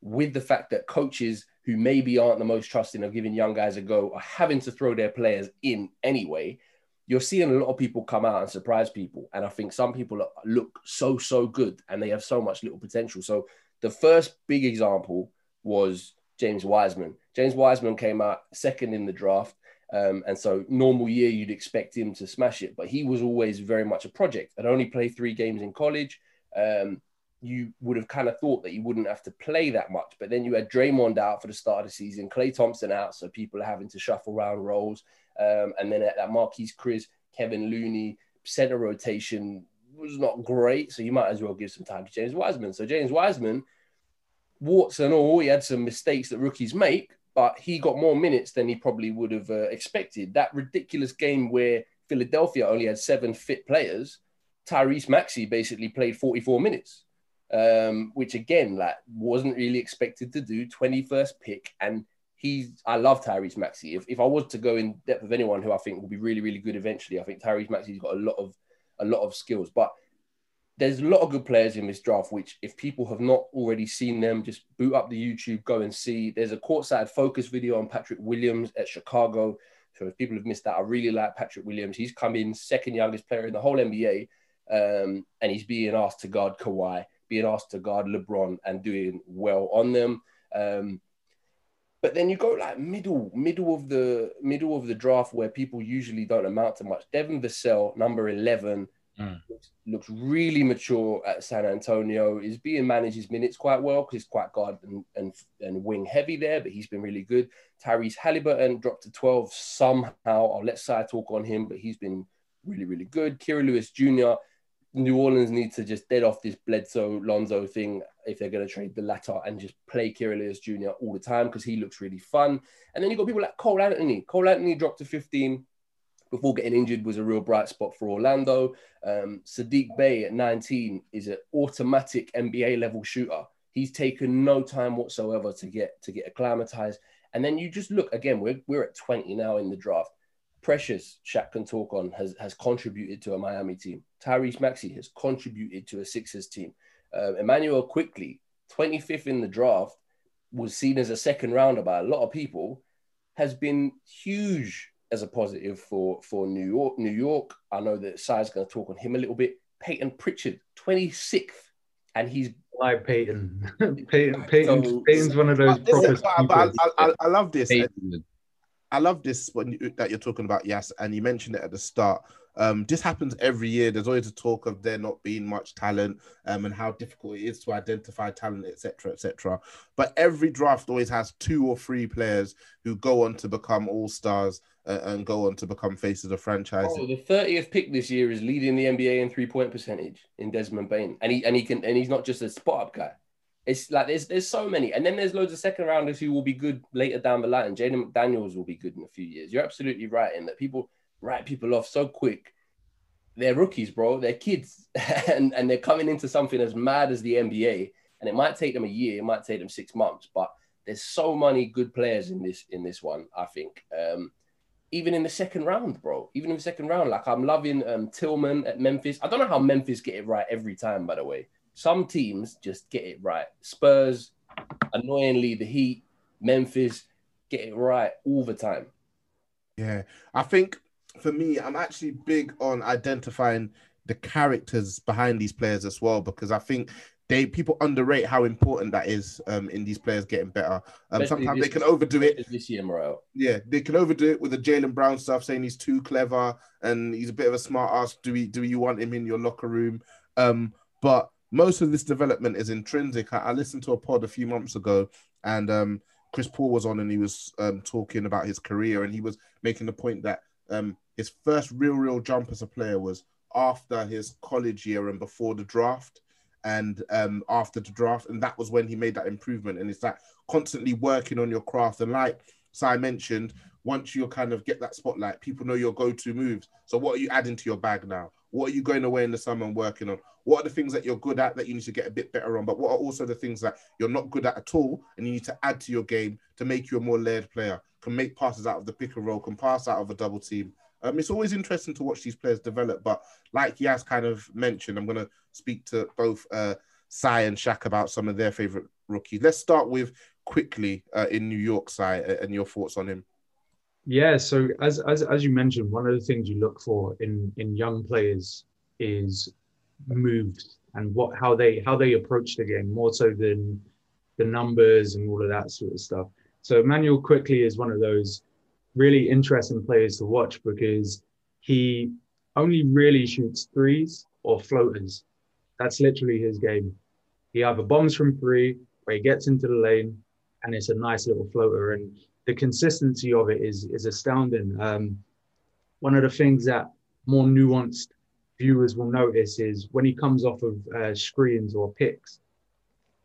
with the fact that coaches who maybe aren't the most trusting of giving young guys a go are having to throw their players in anyway, you're seeing a lot of people come out and surprise people. And I think some people look so, so good and they have so much little potential. So the first big example was James Wiseman. James Wiseman came out second in the draft. Um, and so normal year, you'd expect him to smash it, but he was always very much a project. I'd only played three games in college. Um, you would have kind of thought that you wouldn't have to play that much. But then you had Draymond out for the start of the season, Klay Thompson out, so people are having to shuffle around roles. Um, and then at that Marquese Chriss, Kevin Looney, center rotation was not great. So you might as well give some time to James Wiseman. So James Wiseman, warts and all, he had some mistakes that rookies make, but he got more minutes than he probably would have uh, expected. That ridiculous game where Philadelphia only had seven fit players, Tyrese Maxey basically played 44 minutes, um, which again, like wasn't really expected to do. 21st pick, and he's I love Tyrese Maxey. If, if I was to go in depth of anyone who I think will be really really good eventually, I think Tyrese Maxey's got a lot of a lot of skills, but there's a lot of good players in this draft, which if people have not already seen them, just boot up the YouTube, go and see. There's a Courtside Fracas video on Patrick Williams at Chicago. So if people have missed that, I really like Patrick Williams. He's come in second youngest player in the whole NBA, um, and he's being asked to guard Kawhi, being asked to guard LeBron, and doing well on them. Um, but then you go like middle, middle of the middle of the draft where people usually don't amount to much. Devin Vassell, number eleven, Mm. Looks, looks, really mature at San Antonio. Is being managed his minutes quite well because he's quite guard and, and and wing heavy there, but he's been really good. Tyrese Halliburton dropped to 12 somehow. I'll let Sai talk on him, but he's been really, really good. Kira Lewis Jr. New Orleans need to just dead off this Bledsoe Lonzo thing if they're going to trade the latter and just play Lewis Jr. all the time because he looks really fun. And then you've got people like Cole Anthony. Cole Anthony dropped to 15 before getting injured was a real bright spot for Orlando. Um, Saddiq Bey at 19 is an automatic NBA level shooter. He's taken no time whatsoever to get to get acclimatized. And then you just look again. We're we're at 20 now in the draft. Precious, Shaq can talk on, has has contributed to a Miami team. Tyrese Maxey has contributed to a Sixers team. Uh, Immanuel Quickley, 25th in the draft, was seen as a second rounder by a lot of people, has been huge as a positive for for New York. New York, I know that Sai's going to talk on him a little bit. Payton Pritchard, 26th, and he's like Payton. Payton, Payton, so, Payton's one of those proper. I, I, I, I, love this. Payton. I love this when you, that you're talking about. Yes, and you mentioned it at the start. Um, this happens every year. There's always a talk of there not being much talent um, and how difficult it is to identify talent, etc., etc. But every draft always has two or three players who go on to become all stars uh, and go on to become faces of franchise. Oh, the 30th pick this year is leading the NBA in three point percentage in Desmond Bane, and he and he can and he's not just a spot up guy. It's like there's there's so many, and then there's loads of second rounders who will be good later down the line. Jaden McDaniels will be good in a few years. You're absolutely right in that people write people off so quick. They're rookies, bro. They're kids, and and they're coming into something as mad as the NBA. And it might take them a year, it might take them six months, but there's so many good players in this in this one. I think. Um, even in the second round, bro. Even in the second round, like I'm loving um, Tillman at Memphis. I don't know how Memphis get it right every time, by the way. Some teams just get it right. Spurs, annoyingly, the Heat, Memphis get it right all the time. Yeah, I think for me, I'm actually big on identifying the characters behind these players as well because I think they people underrate how important that is um, in these players getting better. Um, sometimes they can overdo it. This year, Morel. Yeah, they can overdo it with the Jaylen Brown stuff, saying he's too clever and he's a bit of a smart ass. Do we do you want him in your locker room? Um, but most of this development is intrinsic. I, I, listened to a pod a few months ago, and um, Chris Paul was on, and he was um, talking about his career, and he was making the point that um, his first real, real jump as a player was after his college year and before the draft and um, after the draft, and that was when he made that improvement. And it's that constantly working on your craft. And like Sai mentioned, once you kind of get that spotlight, people know your go-to moves. So what are you adding to your bag now? What are you going away in the summer and working on? What are the things that you're good at that you need to get a bit better on? But what are also the things that you're not good at at all and you need to add to your game to make you a more layered player? Can make passes out of the pick and roll, can pass out of a double team. Um, it's always interesting to watch these players develop. But like Yas kind of mentioned, I'm going to speak to both uh, Sai and Shaq about some of their favorite rookies. Let's start with Quickley uh, in New York, Sai, and your thoughts on him. Yeah, so as, as as you mentioned, one of the things you look for in in young players is moves and what how they how they approach the game more so than the numbers and all of that sort of stuff. So Immanuel Quickley is one of those really interesting players to watch because he only really shoots threes or floaters. That's literally his game. He either bombs from three, or he gets into the lane, and it's a nice little floater. And the consistency of it is is astounding. Um, one of the things that more nuanced viewers will notice is when he comes off of uh, screens or picks,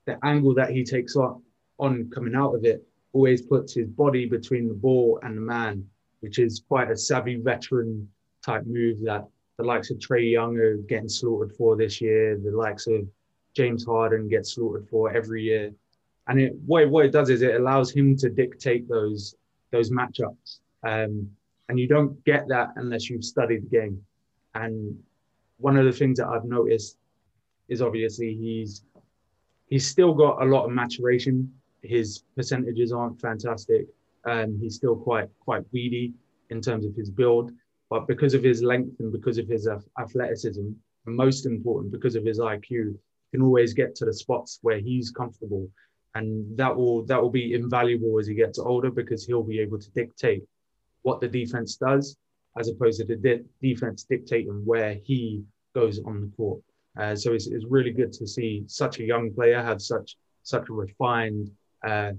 the angle that he takes on, on coming out of it always puts his body between the ball and the man, which is quite a savvy veteran type move that the likes of Trae Young are getting slaughtered for this year. The likes of James Harden get slaughtered for every year. And it, what, it, what it does is it allows him to dictate those those matchups. Um, and you don't get that unless you've studied the game. And one of the things that I've noticed is obviously he's he's still got a lot of maturation. His percentages aren't fantastic. Um, he's still quite quite weedy in terms of his build, but because of his length and because of his athleticism, and most important because of his IQ, he can always get to the spots where he's comfortable, and that will that will be invaluable as he gets older because he'll be able to dictate what the defense does as opposed to the de- defense dictating where he goes on the court. Uh, so it's, it's really good to see such a young player have such such a refined uh,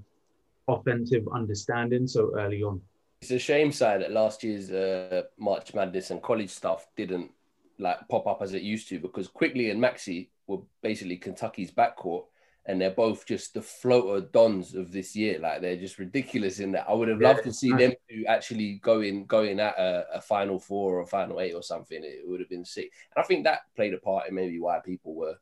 offensive understanding so early on. It's a shame, Sai that last year's uh, March Madness and college stuff didn't like pop up as it used to because Quickley and Maxey were basically Kentucky's backcourt, and they're both just the floater dons of this year. Like they're just ridiculous in that. I would have loved to see them to actually going going at a, a, final four or a final eight or something. It would have been sick. And I think that played a part in maybe why people were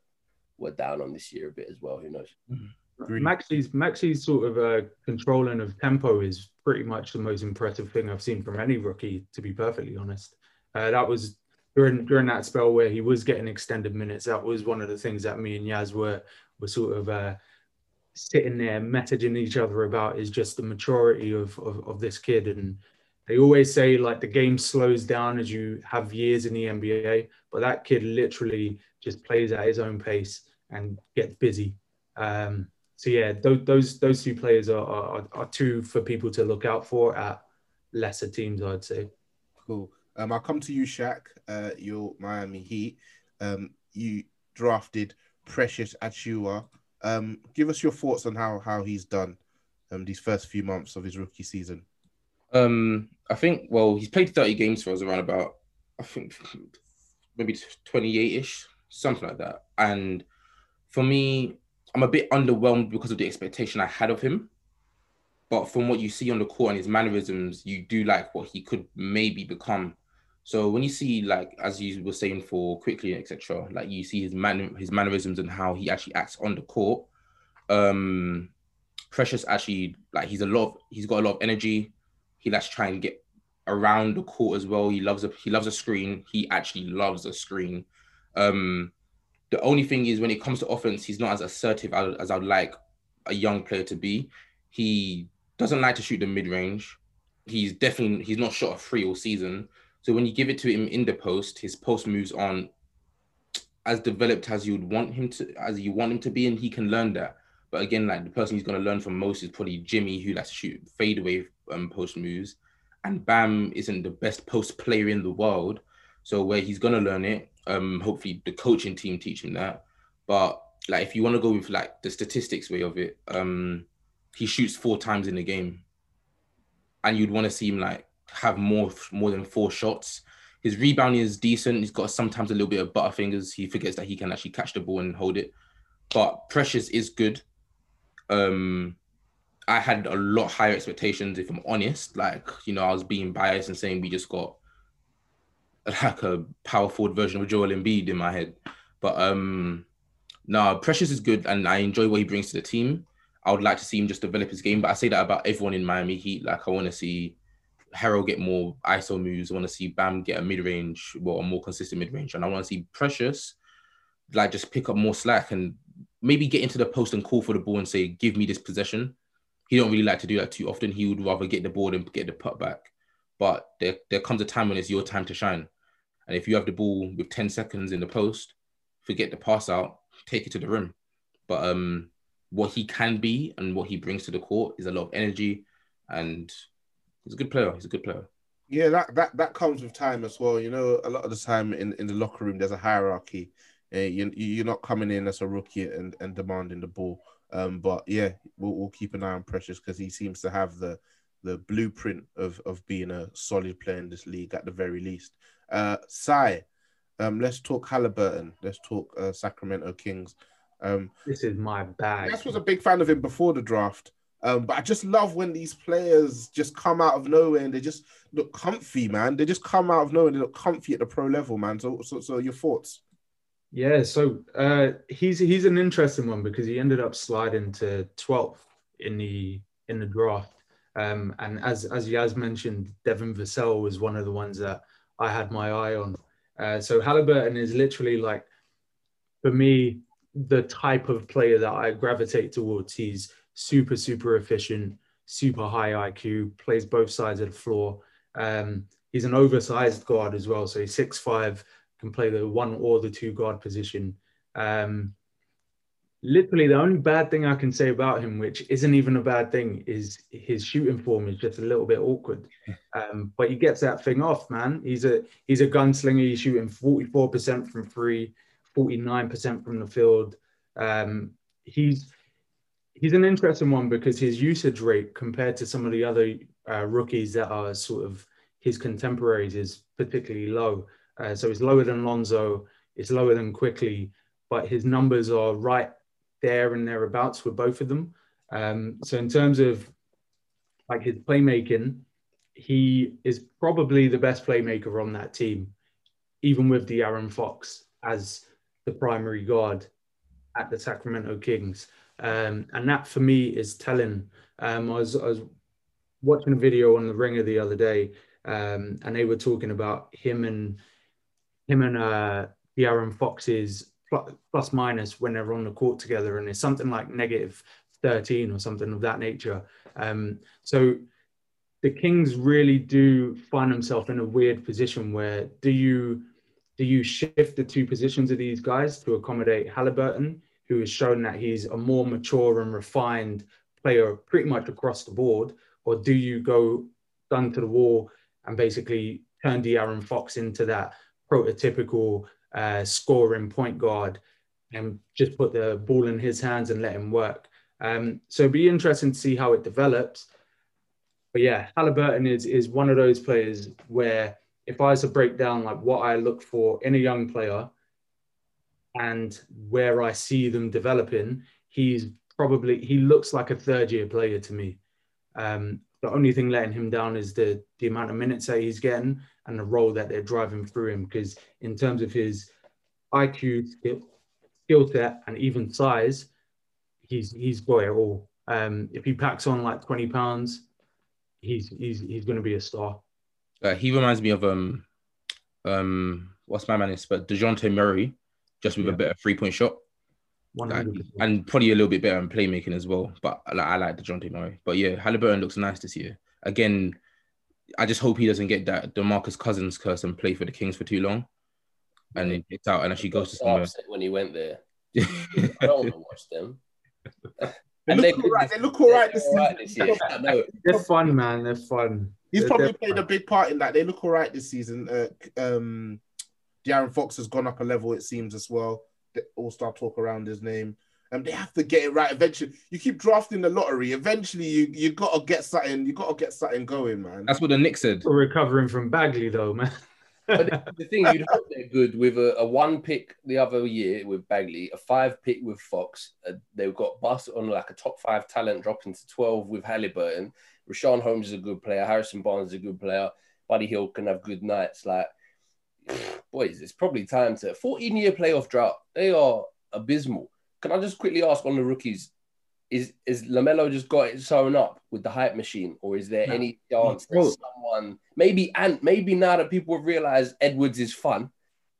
were down on this year a bit as well. Who knows? Mm-hmm. Maxey's Maxey's sort of uh, controlling of tempo is pretty much the most impressive thing I've seen from any rookie. To be perfectly honest, uh, that was during during that spell where he was getting extended minutes. That was one of the things that me and Yas were were sort of uh, sitting there messaging each other about is just the maturity of, of, of this kid. And they always say like the game slows down as you have years in the NBA, but that kid literally just plays at his own pace and gets busy. Um, so yeah, those those those two players are, are, are two for people to look out for at lesser teams, I'd say. Cool. Um, I'll come to you, Shaq. Uh, your Miami Heat. Um, you drafted Precious Achiuwa. Um, give us your thoughts on how how he's done um, these first few months of his rookie season. Um, I think well, he's played 30 games for us around about I think maybe 28 ish, something like that. And for me, I'm a bit underwhelmed because of the expectation I had of him. But from what you see on the court and his mannerisms, you do like what he could maybe become. So when you see like as you were saying for Quickley etc., like you see his man his mannerisms and how he actually acts on the court. Um Precious actually like he's a lot of, he's got a lot of energy. He likes to get around the court as well. He loves a he loves a screen. He actually loves a screen. Um the only thing is when it comes to offense, he's not as assertive as, as I'd like a young player to be. He doesn't like to shoot the mid range. He's definitely he's not shot a free all season. So when you give it to him in the post, his post moves on as developed as you would want him to, as you want him to be, and he can learn that. But again, like the person he's going to learn from most is probably Jimmy, who likes to shoot fadeaway um, post moves, and Bam isn't the best post player in the world. So where he's going to learn it, um, hopefully the coaching team teach him that. But like if you want to go with like the statistics way of it, um, he shoots four times in the game, and you'd want to see him like have more more than four shots. His rebounding is decent. He's got sometimes a little bit of butterfingers. He forgets that he can actually catch the ball and hold it. But Precious is good. Um, I had a lot higher expectations, if I'm honest. Like, you know, I was being biased and saying we just got like a power forward version of Joel Embiid in my head. But um, no, Precious is good, and I enjoy what he brings to the team. I would like to see him just develop his game, but I say that about everyone in Miami Heat. Like I want to see Herro get more ISO moves. I want to see Bam get a mid range, well, a more consistent mid range, and I want to see Precious like just pick up more slack and maybe get into the post and call for the ball and say, "Give me this possession." He don't really like to do that too often. He would rather get the ball and get the put back. But there, there comes a time when it's your time to shine. And if you have the ball with 10 seconds in the post, forget the pass out, take it to the rim. But um, what he can be and what he brings to the court is a lot of energy, and he's a good player. He's a good player. Yeah, that that that comes with time as well. You know, a lot of the time in, in the locker room, there's a hierarchy. Uh, you, you're not coming in as a rookie and, and demanding the ball. Um, but yeah, we'll, we'll keep an eye on Precious because he seems to have the the blueprint of of being a solid player in this league at the very least. Uh, Sai, um, let's talk Halliburton. Let's talk uh, Sacramento Kings. Um, this is my bag. I was a big fan of him before the draft. Um, but I just love when these players just come out of nowhere and they just look comfy, man. They just come out of nowhere and they look comfy at the pro level, man. So, so, so your thoughts? Yeah, so uh, he's he's an interesting one because he ended up sliding to 12th in the in the draft. Um, and as as Yaz mentioned, Devin Vassell was one of the ones that I had my eye on. Uh, so Halliburton is literally like, for me, the type of player that I gravitate towards. He's super super efficient, super high IQ, plays both sides of the floor. Um, he's an oversized guard as well, so he's six five can play the one or the two guard position. Um, literally, the only bad thing I can say about him, which isn't even a bad thing, is his shooting form is just a little bit awkward. Um, but he gets that thing off, man. He's a he's a gunslinger. He's shooting 44% from three, 49% from the field. Um, he's he's an interesting one because his usage rate compared to some of the other uh, rookies that are sort of his contemporaries is particularly low. Uh, so it's lower than Lonzo, it's lower than Quickley, but his numbers are right there and thereabouts with both of them. Um, so in terms of like his playmaking, he is probably the best playmaker on that team, even with De'Aaron Fox as the primary guard at the Sacramento Kings. Um, and that for me is telling. Um, I, was, I was watching a video on the Ringer the other day, um, and they were talking about him and him and uh, De'Aaron Fox's plus, plus minus when they're on the court together, and it's something like negative 13 or something of that nature. Um, so the Kings really do find themselves in a weird position where do you do you shift the two positions of these guys to accommodate Halliburton, who has shown that he's a more mature and refined player pretty much across the board, or do you go done to the wall and basically turn the De'Aaron Fox into that prototypical uh, scoring point guard and just put the ball in his hands and let him work. Um, so it'd be interesting to see how it develops. But yeah, Halliburton is is one of those players where if I was to break down like what I look for in a young player and where I see them developing, he's probably he looks like a third year player to me. Um, the only thing letting him down is the the amount of minutes that he's getting and the role that they're driving through him. Because in terms of his IQ, skill, skill set, and even size, he's he's got it all. Um, if he packs on like twenty pounds, he's he's he's going to be a star. Uh, he reminds me of um um what's my man is but Dejounte Murray, just with yeah. a better three point shot. Like, and probably a little bit better in playmaking as well. But like, I like Dejounte Murray. But yeah, Halliburton looks nice this year. Again, I just hope he doesn't get that Demarcus Cousins curse and play for the Kings for too long, and it gets out and actually goes to somewhere. When he went there, I don't want to watch them. They look, they, all right. they look all right this season. They're fun, man. They're fun. He's they're, probably they're played fun. a big part in that. They look all right this season. Uh, um, De'Aaron Fox has gone up a level, it seems, as well. All star talk around his name and they have to get it right eventually. You keep drafting the lottery. Eventually, you you gotta get something. You gotta get something going, man. That's what the Knicks said. We're recovering from Bagley, though, man. but the thing you'd hope they're good with a, a, one pick the other year with Bagley, a five pick with Fox. Uh, they've got bust on like a top five talent dropping to 12 with Halliburton. Richaun Holmes is a good player. Harrison Barnes is a good player. Buddy Hield can have good nights. Like boys, it's probably time to 14 year playoff drought. They are abysmal. Can I just quickly ask on the rookies? Is is Lamelo just got it sewn up with the hype machine, or is there No. any chance Bro. that someone maybe and maybe now that people have realized Edwards is fun,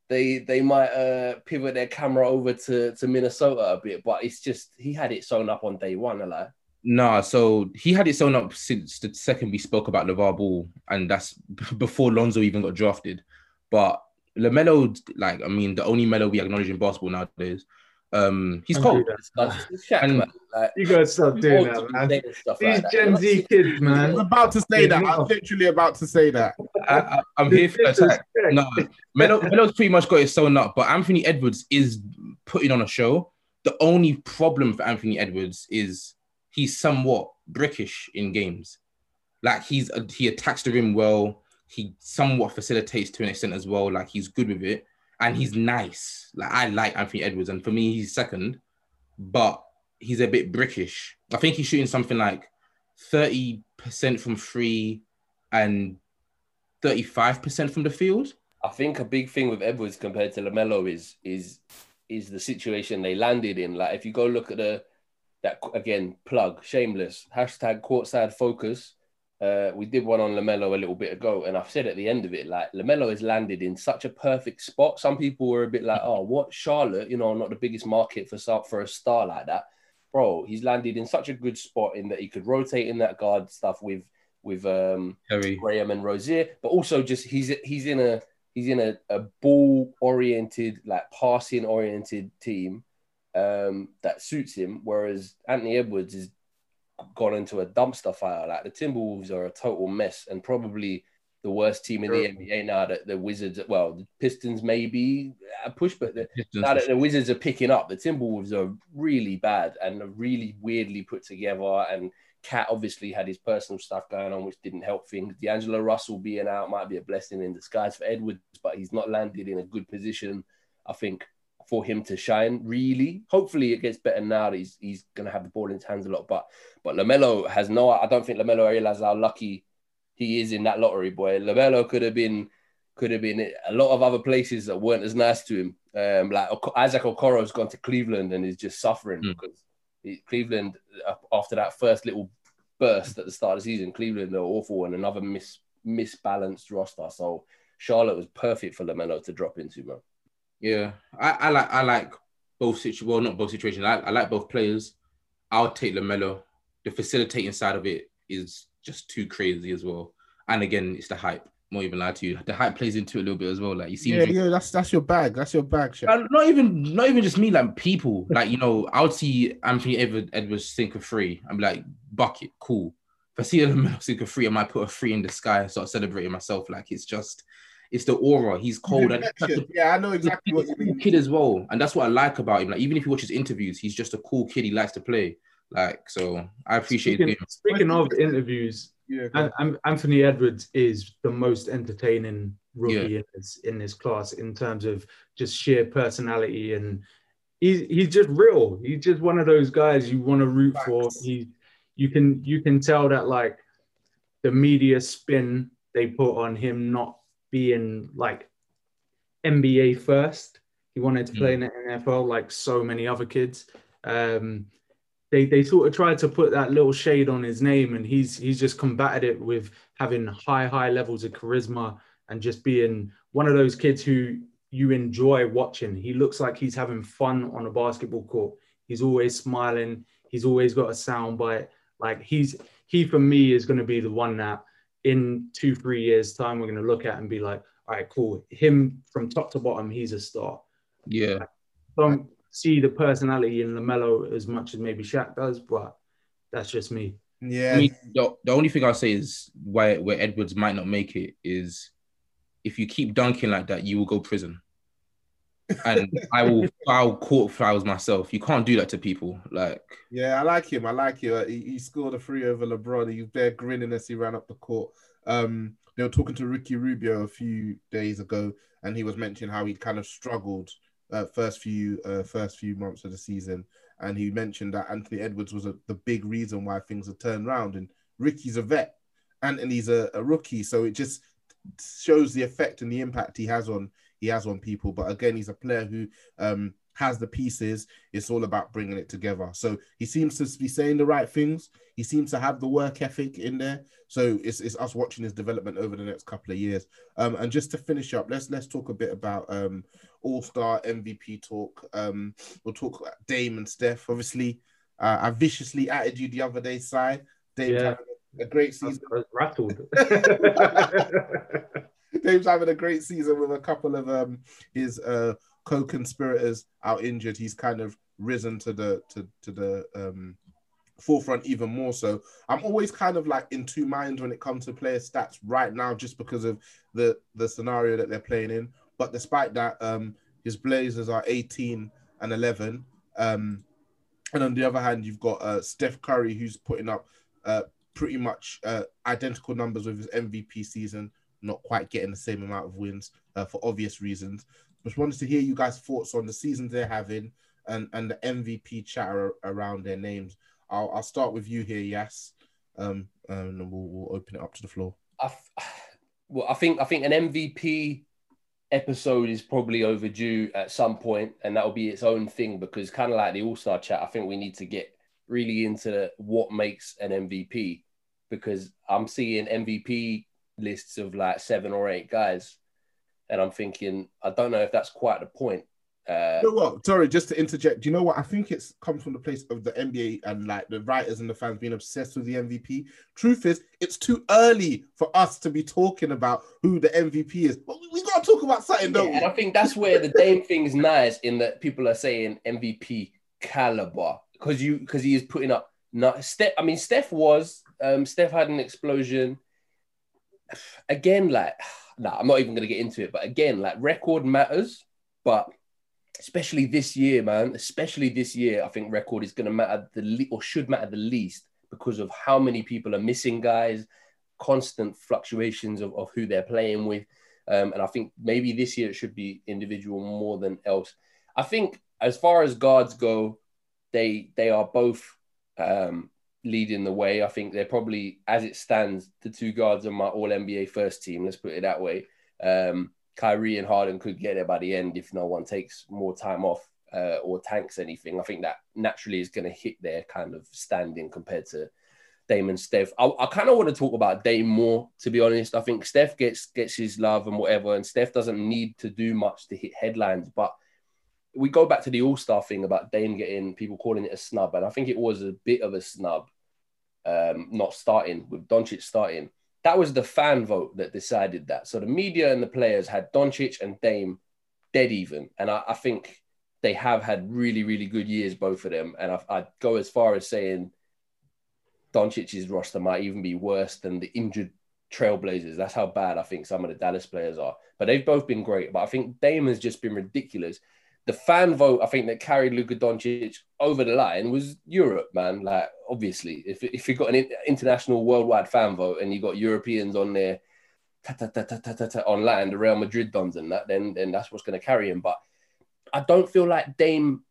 they they might uh pivot their camera over to to Minnesota a bit, but it's just he had it sewn up on day one, like Nah, so he had it sewn up since the second we spoke about LaVar Ball, and that's before Lonzo even got drafted. But Lamelo, like, I mean, the only Melo we acknowledge in basketball nowadays, um, he's Don't cold. do that. That's it's Shaq, And- Like, You gotta stop doing old that, man. saying stuff like These that. Gen Z kids, man. I'm about to say that. I Yeah. was literally about to say that. I, I, I'm here for the attack. No, Melo, Melo's pretty much got it sewn up, but Anthony Edwards is putting on a show. The only problem for Anthony Edwards is he's somewhat brickish in games. Like he's he attacks the rim well. He somewhat facilitates to an extent as well. Like he's good with it, and he's nice. Like I like Anthony Edwards, and for me, he's second, but he's a bit brickish. I think he's shooting something like thirty percent from three and 35% from the field. I think a big thing with Edwards compared to Lamelo is is is the situation they landed in. Like if you go look at the that again plug shameless hashtag Courtside Fracas. Uh, we did one on Lamelo a little bit ago, and I've said at the end of it, like Lamelo has landed in such a perfect spot. Some people were a bit like, "Oh, what Charlotte? You know, not the biggest market for for a star like that." Bro, he's landed in such a good spot in that he could rotate in that guard stuff with with um Terry. Graham and Rozier, but also just he's he's in a he's in a, a ball oriented, like passing oriented team um, that suits him. Whereas Anthony Edwards has gone into a dumpster fire. Like the Timberwolves are a total mess and probably the worst team in the NBA now that the Wizards, well, the Pistons maybe a push, but the, now that the Wizards are picking up, the Timberwolves are really bad and really weirdly put together. And KAT obviously had his personal stuff going on, which didn't help things. D'Angelo Russell being out might be a blessing in disguise for Edwards, but he's not landed in a good position, I think, for him to shine. Really, hopefully, it gets better now that he's he's gonna have the ball in his hands a lot. But but Lamelo has no. I don't think Lamelo realizes how lucky he is in that lottery. Boy, Lamelo could have been could have been a lot of other places that weren't as nice to him. Um, like Isaac Okoro's gone to Cleveland and is just suffering Mm. because he- Cleveland after that first little burst at the start of the season, Cleveland are awful and another mis misbalanced roster. So Charlotte was perfect for Lamelo to drop into, man. Yeah, I, I like I like both situ well not both situations. I, I like both players. I'll take Lamelo. The facilitating side of it is just too crazy as well. And again, it's the hype. More even lie to you, the hype plays into it a little bit as well. Like you see, Yeah, yeah, that's that's your bag. That's your bag. Uh, not even not even just me, like people. Like, you know, I would see Anthony Edward, Edwards sink a free. I'm like, bucket, cool. If I see him sink a free, I might put a three in the sky and start celebrating myself. Like it's just it's the aura. He's cold. And that's the- Yeah, I know exactly what you mean. kid as well. And that's what I like about him. Like, even if you watch his interviews, he's just a cool kid. He likes to play. Like, so I appreciate Speaking, him. speaking of interviews, Yeah, An- An- Anthony Edwards is the most entertaining rookie in, this, in this class in terms of just sheer personality and he's he's just real. He's just one of those guys you want to root for. Facts. He you can you can tell that like the media spin they put on him not being like NBA first. He wanted to play in the NFL like so many other kids. Um, they they sort of tried to put that little shade on his name, and he's he's just combated it with having high high levels of charisma and just being one of those kids who you enjoy watching. He looks like he's having fun on a basketball court. He's always smiling. He's always got a sound bite. Like he's he for me is going to be the one that in two three years time we're going to look at and be like, all right, cool. Him from top to bottom, he's a star Yeah. don't see the personality in Lamelo as much as maybe Shaq does, but that's just me. yeah. I mean, the, the only thing I'll say is why where Edwards might not make it is if you keep dunking like that, you will go prison. And I will foul court fouls myself. You can't do that to people. Like, Yeah, I like him. I like him. Uh, He, he scored a free over LeBron. He was there grinning as he ran up the court. Um, they were talking to Ricky Rubio a few days ago, and he was mentioning how he kind of struggled uh, first few uh, first few months of the season, and he mentioned that Anthony Edwards was a, the big reason why things had turned around. And Ricky's a vet, Anthony's a, a rookie, so it just shows the effect and the impact he has on he has on people. But again, he's a player who um, has the pieces. It's all about bringing it together. So he seems to be saying the right things. He seems to have the work ethic in there. So it's, it's us watching his development over the next couple of years. Um, and just to finish up, let's let's talk a bit about um, All Star MVP talk. Um, we'll talk about Dame and Steph. Obviously, uh, I viciously added you the other day, Sai. Dame yeah. a great season. rattled. Dame's having a great season with a couple of um, his uh, co-conspirators out injured. He's kind of risen to the to to the um, forefront even more so. I'm always kind of like in two minds when it comes to player stats right now, just because of the the scenario that they're playing in. But despite that, um, his Blazers are 18 and 11. Um, and on the other hand, you've got uh, Steph Curry, who's putting up uh, pretty much uh, identical numbers with his MVP season, not quite getting the same amount of wins uh, for obvious reasons. Just wanted to hear you guys' thoughts on the seasons they're having and, and the MVP chatter around their names. I'll, I'll start with you here, Yes, um, and we'll, we'll open it up to the floor. I, well, I think I think an MVP episode is probably overdue at some point, and that'll be its own thing because kind of like the All Star chat, I think we need to get really into what makes an MVP because I'm seeing MVP lists of like seven or eight guys, and I'm thinking I don't know if that's quite the point. Uh, you know what? Sorry, just to interject. Do you know what? I think it's comes from the place of the NBA and like the writers and the fans being obsessed with the MVP. Truth is, it's too early for us to be talking about who the MVP is. But we, got to talk about something, don't yeah, we? And I think that's where the Dame thing is nice in that people are saying MVP caliber because you because he is putting up. Not Steph. I mean, Steph was. Um, Steph had an explosion. Again, like, nah, I'm not even gonna get into it. But again, like, record matters, but especially this year, man, especially this year, I think record is going to matter the le- or should matter the least because of how many people are missing guys, constant fluctuations of, of who they're playing with. Um, and I think maybe this year it should be individual more than else. I think as far as guards go, they they are both um, leading the way. I think they're probably, as it stands, the two guards on my All NBA first team. Let's put it that way. Um, Kyrie and Harden could get there by the end if no one takes more time off uh, or tanks anything. I think that naturally is going to hit their kind of standing compared to Dame and Steph. I, I kind of want to talk about Dame more, to be honest. I think Steph gets gets his love and whatever, and Steph doesn't need to do much to hit headlines. But we go back to the All Star thing about Dame getting people calling it a snub, and I think it was a bit of a snub, um, not starting with Doncic starting that was the fan vote that decided that. So the media and the players had Doncic and Dame dead even, and I, I think they have had really, really good years, both of them. And I, I'd go as far as saying Doncic's roster might even be worse than the injured Trailblazers. That's how bad I think some of the Dallas players are. But they've both been great. But I think Dame has just been ridiculous the fan vote I think that carried Luka Doncic over the line was Europe, man. Like obviously, if if you got an international worldwide fan vote and you got Europeans on there on land, the Real Madrid dons and that, then then that's what's going to carry him. But I don't feel like Dame.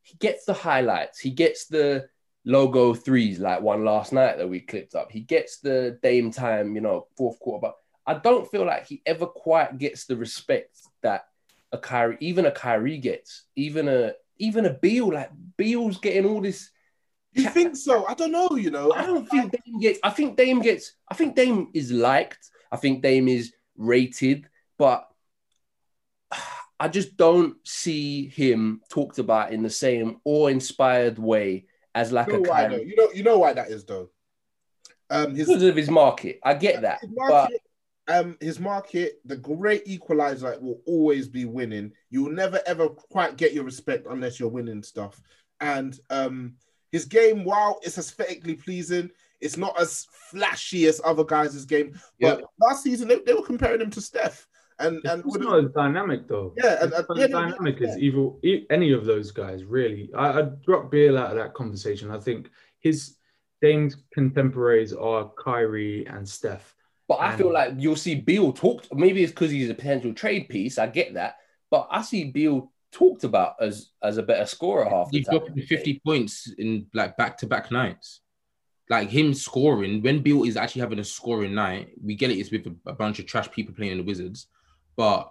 He gets the highlights. He gets the logo threes like one last night that we clipped up. He gets the Dame time, you know, fourth quarter. But I don't feel like he ever quite gets the respect that a Kyrie, even a Kyrie gets, even a even a Beal, like Beal's getting all this. You think so? I don't know. You know, I don't think Dame gets. I think Dame gets. I think Dame is liked. I think Dame is rated, but I just don't see him talked about in the same or inspired way as like you know a Kyrie. You know, you know why that is though. Um, his, because of his market, I get that. Market, um his market, the great equalizer will always be winning. You will never ever quite get your respect unless you're winning stuff. And um his game, while it's aesthetically pleasing, it's not as flashy as other guys' game. But yeah. last season they, they were comparing him to Steph. And it's and it's not as dynamic though. Yeah, and, it's yeah, dynamic yeah. as evil any of those guys really. I, I dropped Beal out of that conversation. I think his Dame's contemporaries are Kyrie and Steph. But I feel like you'll see Beal talked. Maybe it's because he's a potential trade piece. I get that, but I see Beal talked about as as a better scorer half He's dropping fifty points in like back to back nights. like him scoring when Beal is actually having a scoring night. We get it. It's with a, a bunch of trash people playing in the Wizards, but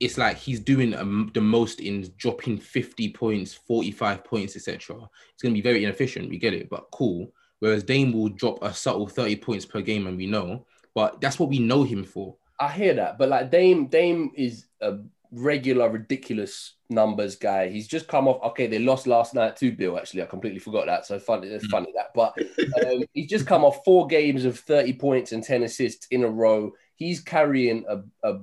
it's like he's doing um, the most in dropping 50 points, 45 points, etc. It's going to be very inefficient. We get it, but cool. Whereas Dame will drop a subtle 30 points per game, and we know, but that's what we know him for. I hear that, but like Dame, Dame is a regular, ridiculous numbers guy. He's just come off. Okay, they lost last night to Beal. Actually, I completely forgot that. So funny, it's funny that. But um, he's just come off four games of 30 points and 10 assists in a row. He's carrying a, a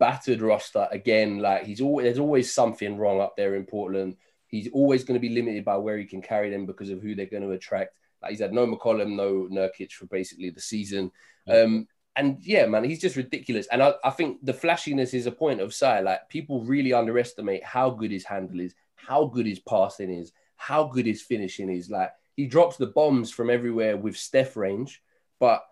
battered roster again. Like he's always there's always something wrong up there in Portland. He's always going to be limited by where he can carry them because of who they're going to attract. Like he's had no McCollum, no Nurkic for basically the season. Um, and yeah, man, he's just ridiculous. And I, I think the flashiness is a point of sight. Like people really underestimate how good his handle is, how good his passing is, how good his finishing is. Like he drops the bombs from everywhere with Steph range, but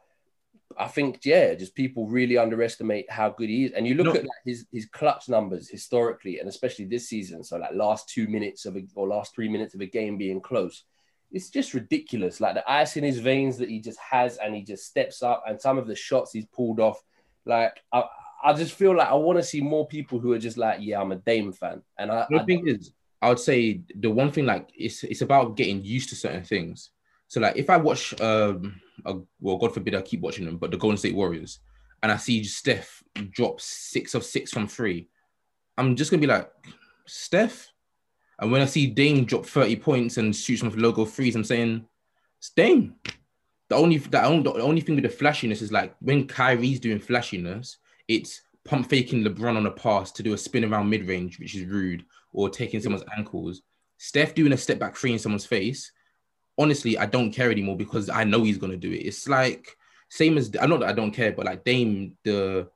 I think yeah, just people really underestimate how good he is. And you look no. at like, his his clutch numbers historically, and especially this season. So like last two minutes of a, or last three minutes of a game being close, it's just ridiculous. Like the ice in his veins that he just has, and he just steps up, and some of the shots he's pulled off. Like I, I just feel like I want to see more people who are just like, yeah, I'm a Dame fan. And I, the I thing is, I would say the one thing like it's it's about getting used to certain things. So like if I watch um a, well God forbid I keep watching them, but the Golden State Warriors and I see Steph drop six of six from three, I'm just gonna be like, Steph. And when I see Dame drop 30 points and shoot some logo threes, I'm saying, it's Dame. The only the only, the only thing with the flashiness is like when Kyrie's doing flashiness, it's pump faking LeBron on a pass to do a spin around mid range, which is rude, or taking someone's ankles. Steph doing a step back three in someone's face honestly, I don't care anymore because I know he's gonna do it. It's like same as I know that I don't care, but like Dame, the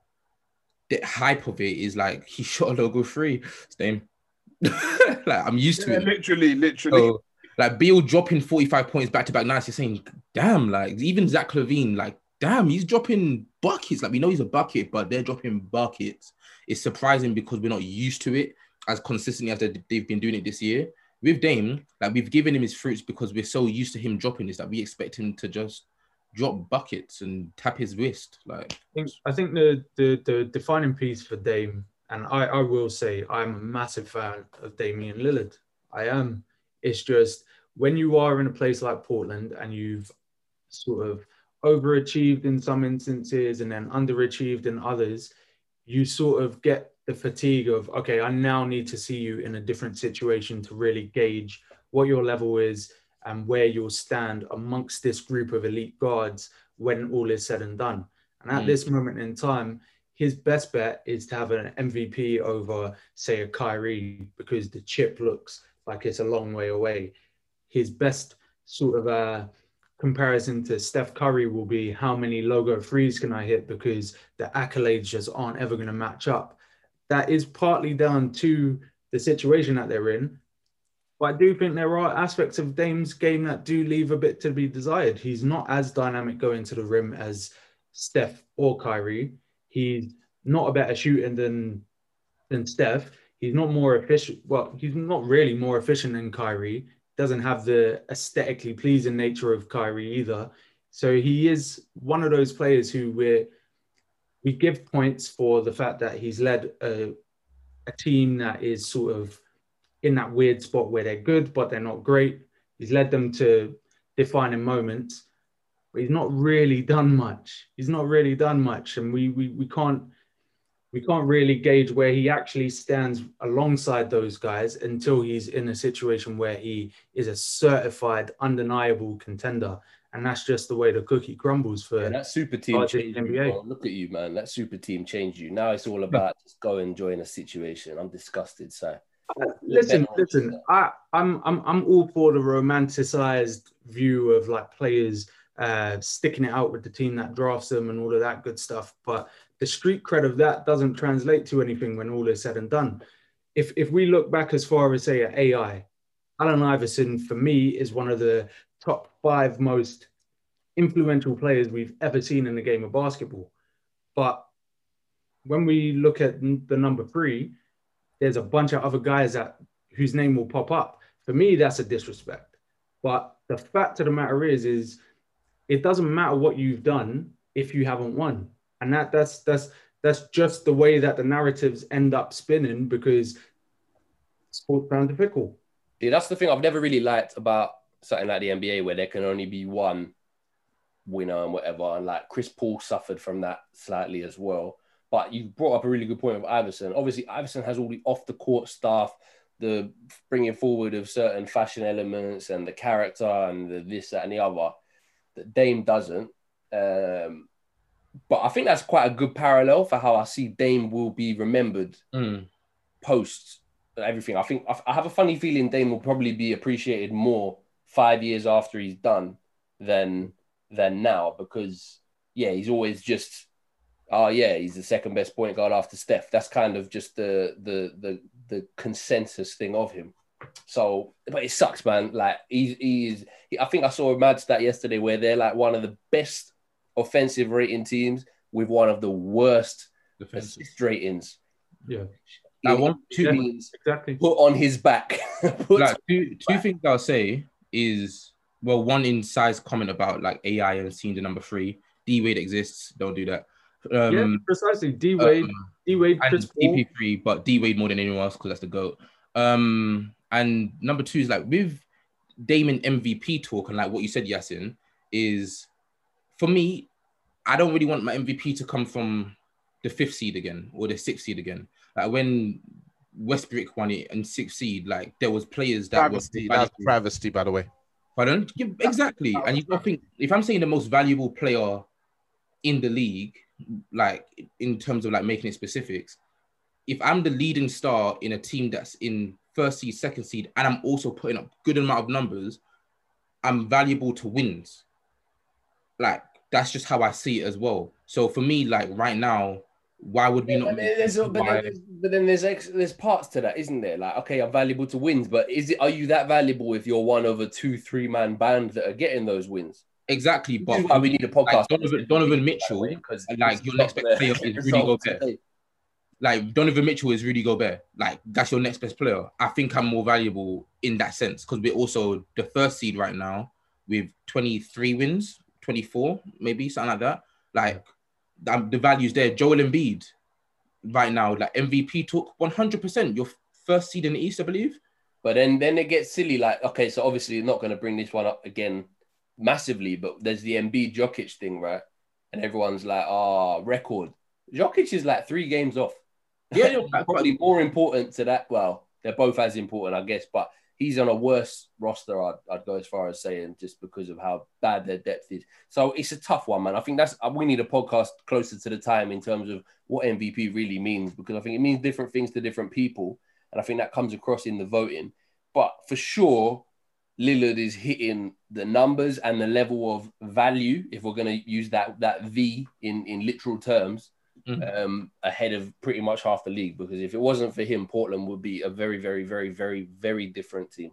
the hype of it is like he shot a logo free. Dame. like I'm used yeah, to it. Literally, literally. So, like Beal dropping 45 points back to back nights, you're saying, damn, like even Zach LaVine, like, damn, he's dropping buckets. Like we know he's a bucket, but they're dropping buckets. It's surprising because we're not used to it as consistently as they've been doing it this year with Dame, like we've given him his fruits because we're so used to him dropping this that we expect him to just drop buckets and tap his wrist. Like I think, I think the, the the defining piece for Dame, and I, I will say I'm a massive fan of Damian Lillard. I am. It's just when you are in a place like Portland and you've sort of overachieved in some instances and then underachieved in others, you sort of get the fatigue of okay i now need to see you in a different situation to really gauge what your level is and where you'll stand amongst this group of elite guards when all is said and done and at mm. this moment in time his best bet is to have an mvp over say a Kyrie because the chip looks like it's a long way away his best sort of uh comparison to Steph Curry will be how many logo threes can I hit because the accolades just aren't ever going to match up that is partly down to the situation that they're in. But I do think there are aspects of Dame's game that do leave a bit to be desired. He's not as dynamic going to the rim as Steph or Kyrie. He's not a better shooter than than Steph. He's not more efficient. Well, he's not really more efficient than Kyrie. Doesn't have the aesthetically pleasing nature of Kyrie either. So he is one of those players who we're we give points for the fact that he's led a, a team that is sort of in that weird spot where they're good but they're not great. He's led them to defining moments, but he's not really done much. He's not really done much, and we we, we can't we can't really gauge where he actually stands alongside those guys until he's in a situation where he is a certified, undeniable contender and that's just the way the cookie crumbles for yeah, that super team changed NBA. You, look at you, man. That super team changed you. Now it's all about just go and join a situation. I'm disgusted. So uh, listen, listen. I, I'm I'm I'm all for the romanticized view of like players uh, sticking it out with the team that drafts them and all of that good stuff. But the street cred of that doesn't translate to anything when all is said and done. If if we look back as far as say AI, Allen Iverson for me is one of the top five most influential players we've ever seen in the game of basketball. But when we look at the number three, there's a bunch of other guys that whose name will pop up. For me, that's a disrespect. But the fact of the matter is, is it doesn't matter what you've done if you haven't won. And that that's that's that's just the way that the narratives end up spinning because sports fans are fickle. Yeah, that's the thing I've never really liked about something like the NBA where there can only be one winner and whatever. And like Chris Paul suffered from that slightly as well. But you brought up a really good point of Iverson. Obviously, Iverson has all the off the court stuff, the bringing forward of certain fashion elements and the character and the this, that, and the other Dame doesn't. Um, but I think that's quite a good parallel for how I see Dame will be remembered Mm. post everything. I think I I have a funny feeling Dame will probably be appreciated more five years after he's done than than now because yeah, he's always just oh yeah, he's the second best point guard after Steph. That's kind of just the the the the consensus thing of him. So, but it sucks, man. Like he's he's. He, I think I saw a mad stat yesterday where they're like one of the best offensive rating teams with one of the worst Defensive. assist ratings. Yeah, Like It one, two, means exactly. put on his back. Put- like two, two things I'll say is well, one in Sai's comment about like AI and seeing the number three. D Wade exists. Don't do that. yeah, Um, precisely. D Wade, um, D Wade, and Chris Paul. CP3, but D Wade more than anyone else because that's the goat. Um, and number two is like with Damon MVP talk and like what you said, Yassin, is for me, I don't really want my MVP to come from the fifth seed again or the sixth seed again. Like when Westbrook won it and sixth seed, like there was players that Travesty, were that's travesty, by the way. Pardon? Yeah, exactly. And you to think if I'm saying the most valuable player in the league, like in terms of like making it specifics, if I'm the leading star in a team that's in first seed, second seed, and I'm also putting up good amount of numbers, I'm valuable to wins. Like that's just how I see it as well. So for me, like right now, why would we Yeah, not? but, then there's, but, then, but then there's ex, there's parts to that, isn't there? Like, okay, I'm valuable to wins, but is it are you that valuable if you're one of a two, three man band that are getting those wins? exactly, but why we need a podcast. like Donovan, Donovan Mitchell, because like, your next player is Rudy Gobert. like Donovan Mitchell is Rudy Gobert. Like that's your next best player. I think I'm more valuable in that sense because we're also the first seed right now with 23 wins, 24 maybe something like that. Like the values there. Joel Embiid right now, like MVP took 100. percent Your first seed in the East, I believe. But then then it gets silly. Like, okay, so obviously not going to bring this one up again massively, but there's the Embiid Jokic thing, right? And everyone's like, ah, record. Jokic is like three games off. Yeah, but- probably more important to that. Well, they're both as important, I guess, but he's on a worse roster. I'd, I'd go as far as saying just because of how bad their depth is. So it's a tough one, man. I think that's we need a podcast closer to the time in terms of what MVP really means because I think it means different things to different people, and I think that comes across in the voting. But for sure, Lillard is hitting the numbers and the level of value, if we're going to use that that V in in literal terms, Mhm. um, ahead of pretty much half the league. Because if it wasn't for him, Portland would be a very, very, very, very, very different team.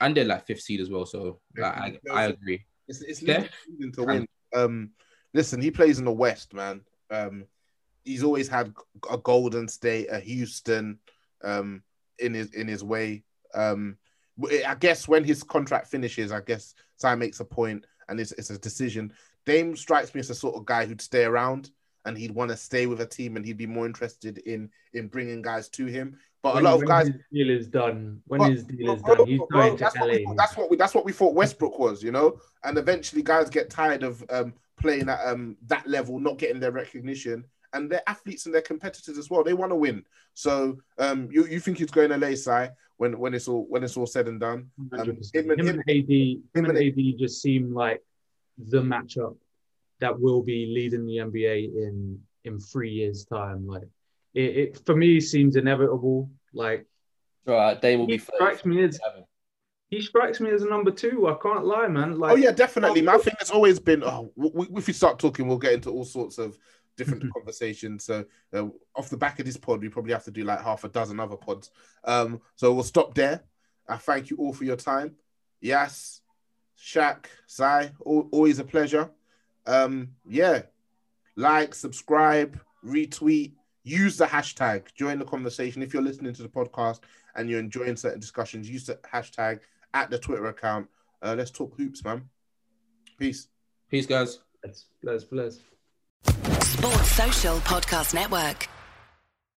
And they're like fifth seed as well. So like, I, I agree. It's, it's Steph? literally to win. Um, listen, he plays in the West, man. Um, he's always had a Golden State, a Houston, um, in his in his way. Um, I guess when his contract finishes, I guess Simon makes a point, and it's it's a decision. Dame strikes me as the sort of guy who'd stay around and he'd want to stay with a team, and he'd be more interested in in bringing guys to him. But when, a lot of when guys his deal is done, when but- his deal is done, he's bro, going to that's, what LA. we, that's what we that's what we thought Westbrook was, you know. And eventually, guys get tired of um, playing at um, that level, not getting their recognition, and they're athletes and they're competitors as well. They want to win. So, um, you you think he's going to lay side when when it's all when it's all said and done? Um, him and- him, and AD, him and- AD just seem like the matchup that will be leading the NBA in in three years' time. Like it, it for me seems inevitable. Like All right, Dame will he be strikes me as he strikes me as a number two. I can't lie, man. Like oh yeah, definitely. My thing has always been. Oh, w- w- if we start talking, we'll get into all sorts of different conversations. So, uh, off the back of this pod, we probably have to do like half a dozen other pods. Um, so we'll stop there. I thank you all for your time. Yes, Shaq, Sai, al- always a pleasure. Um, yeah, like, subscribe, retweet, use the hashtag, join the conversation. If you're listening to the podcast and you're enjoying certain discussions, use the hashtag at the Twitter account. Uh, let's talk hoops, man. Peace. Peace, guys. Bless, bless, bless. Sports Social Podcast Network.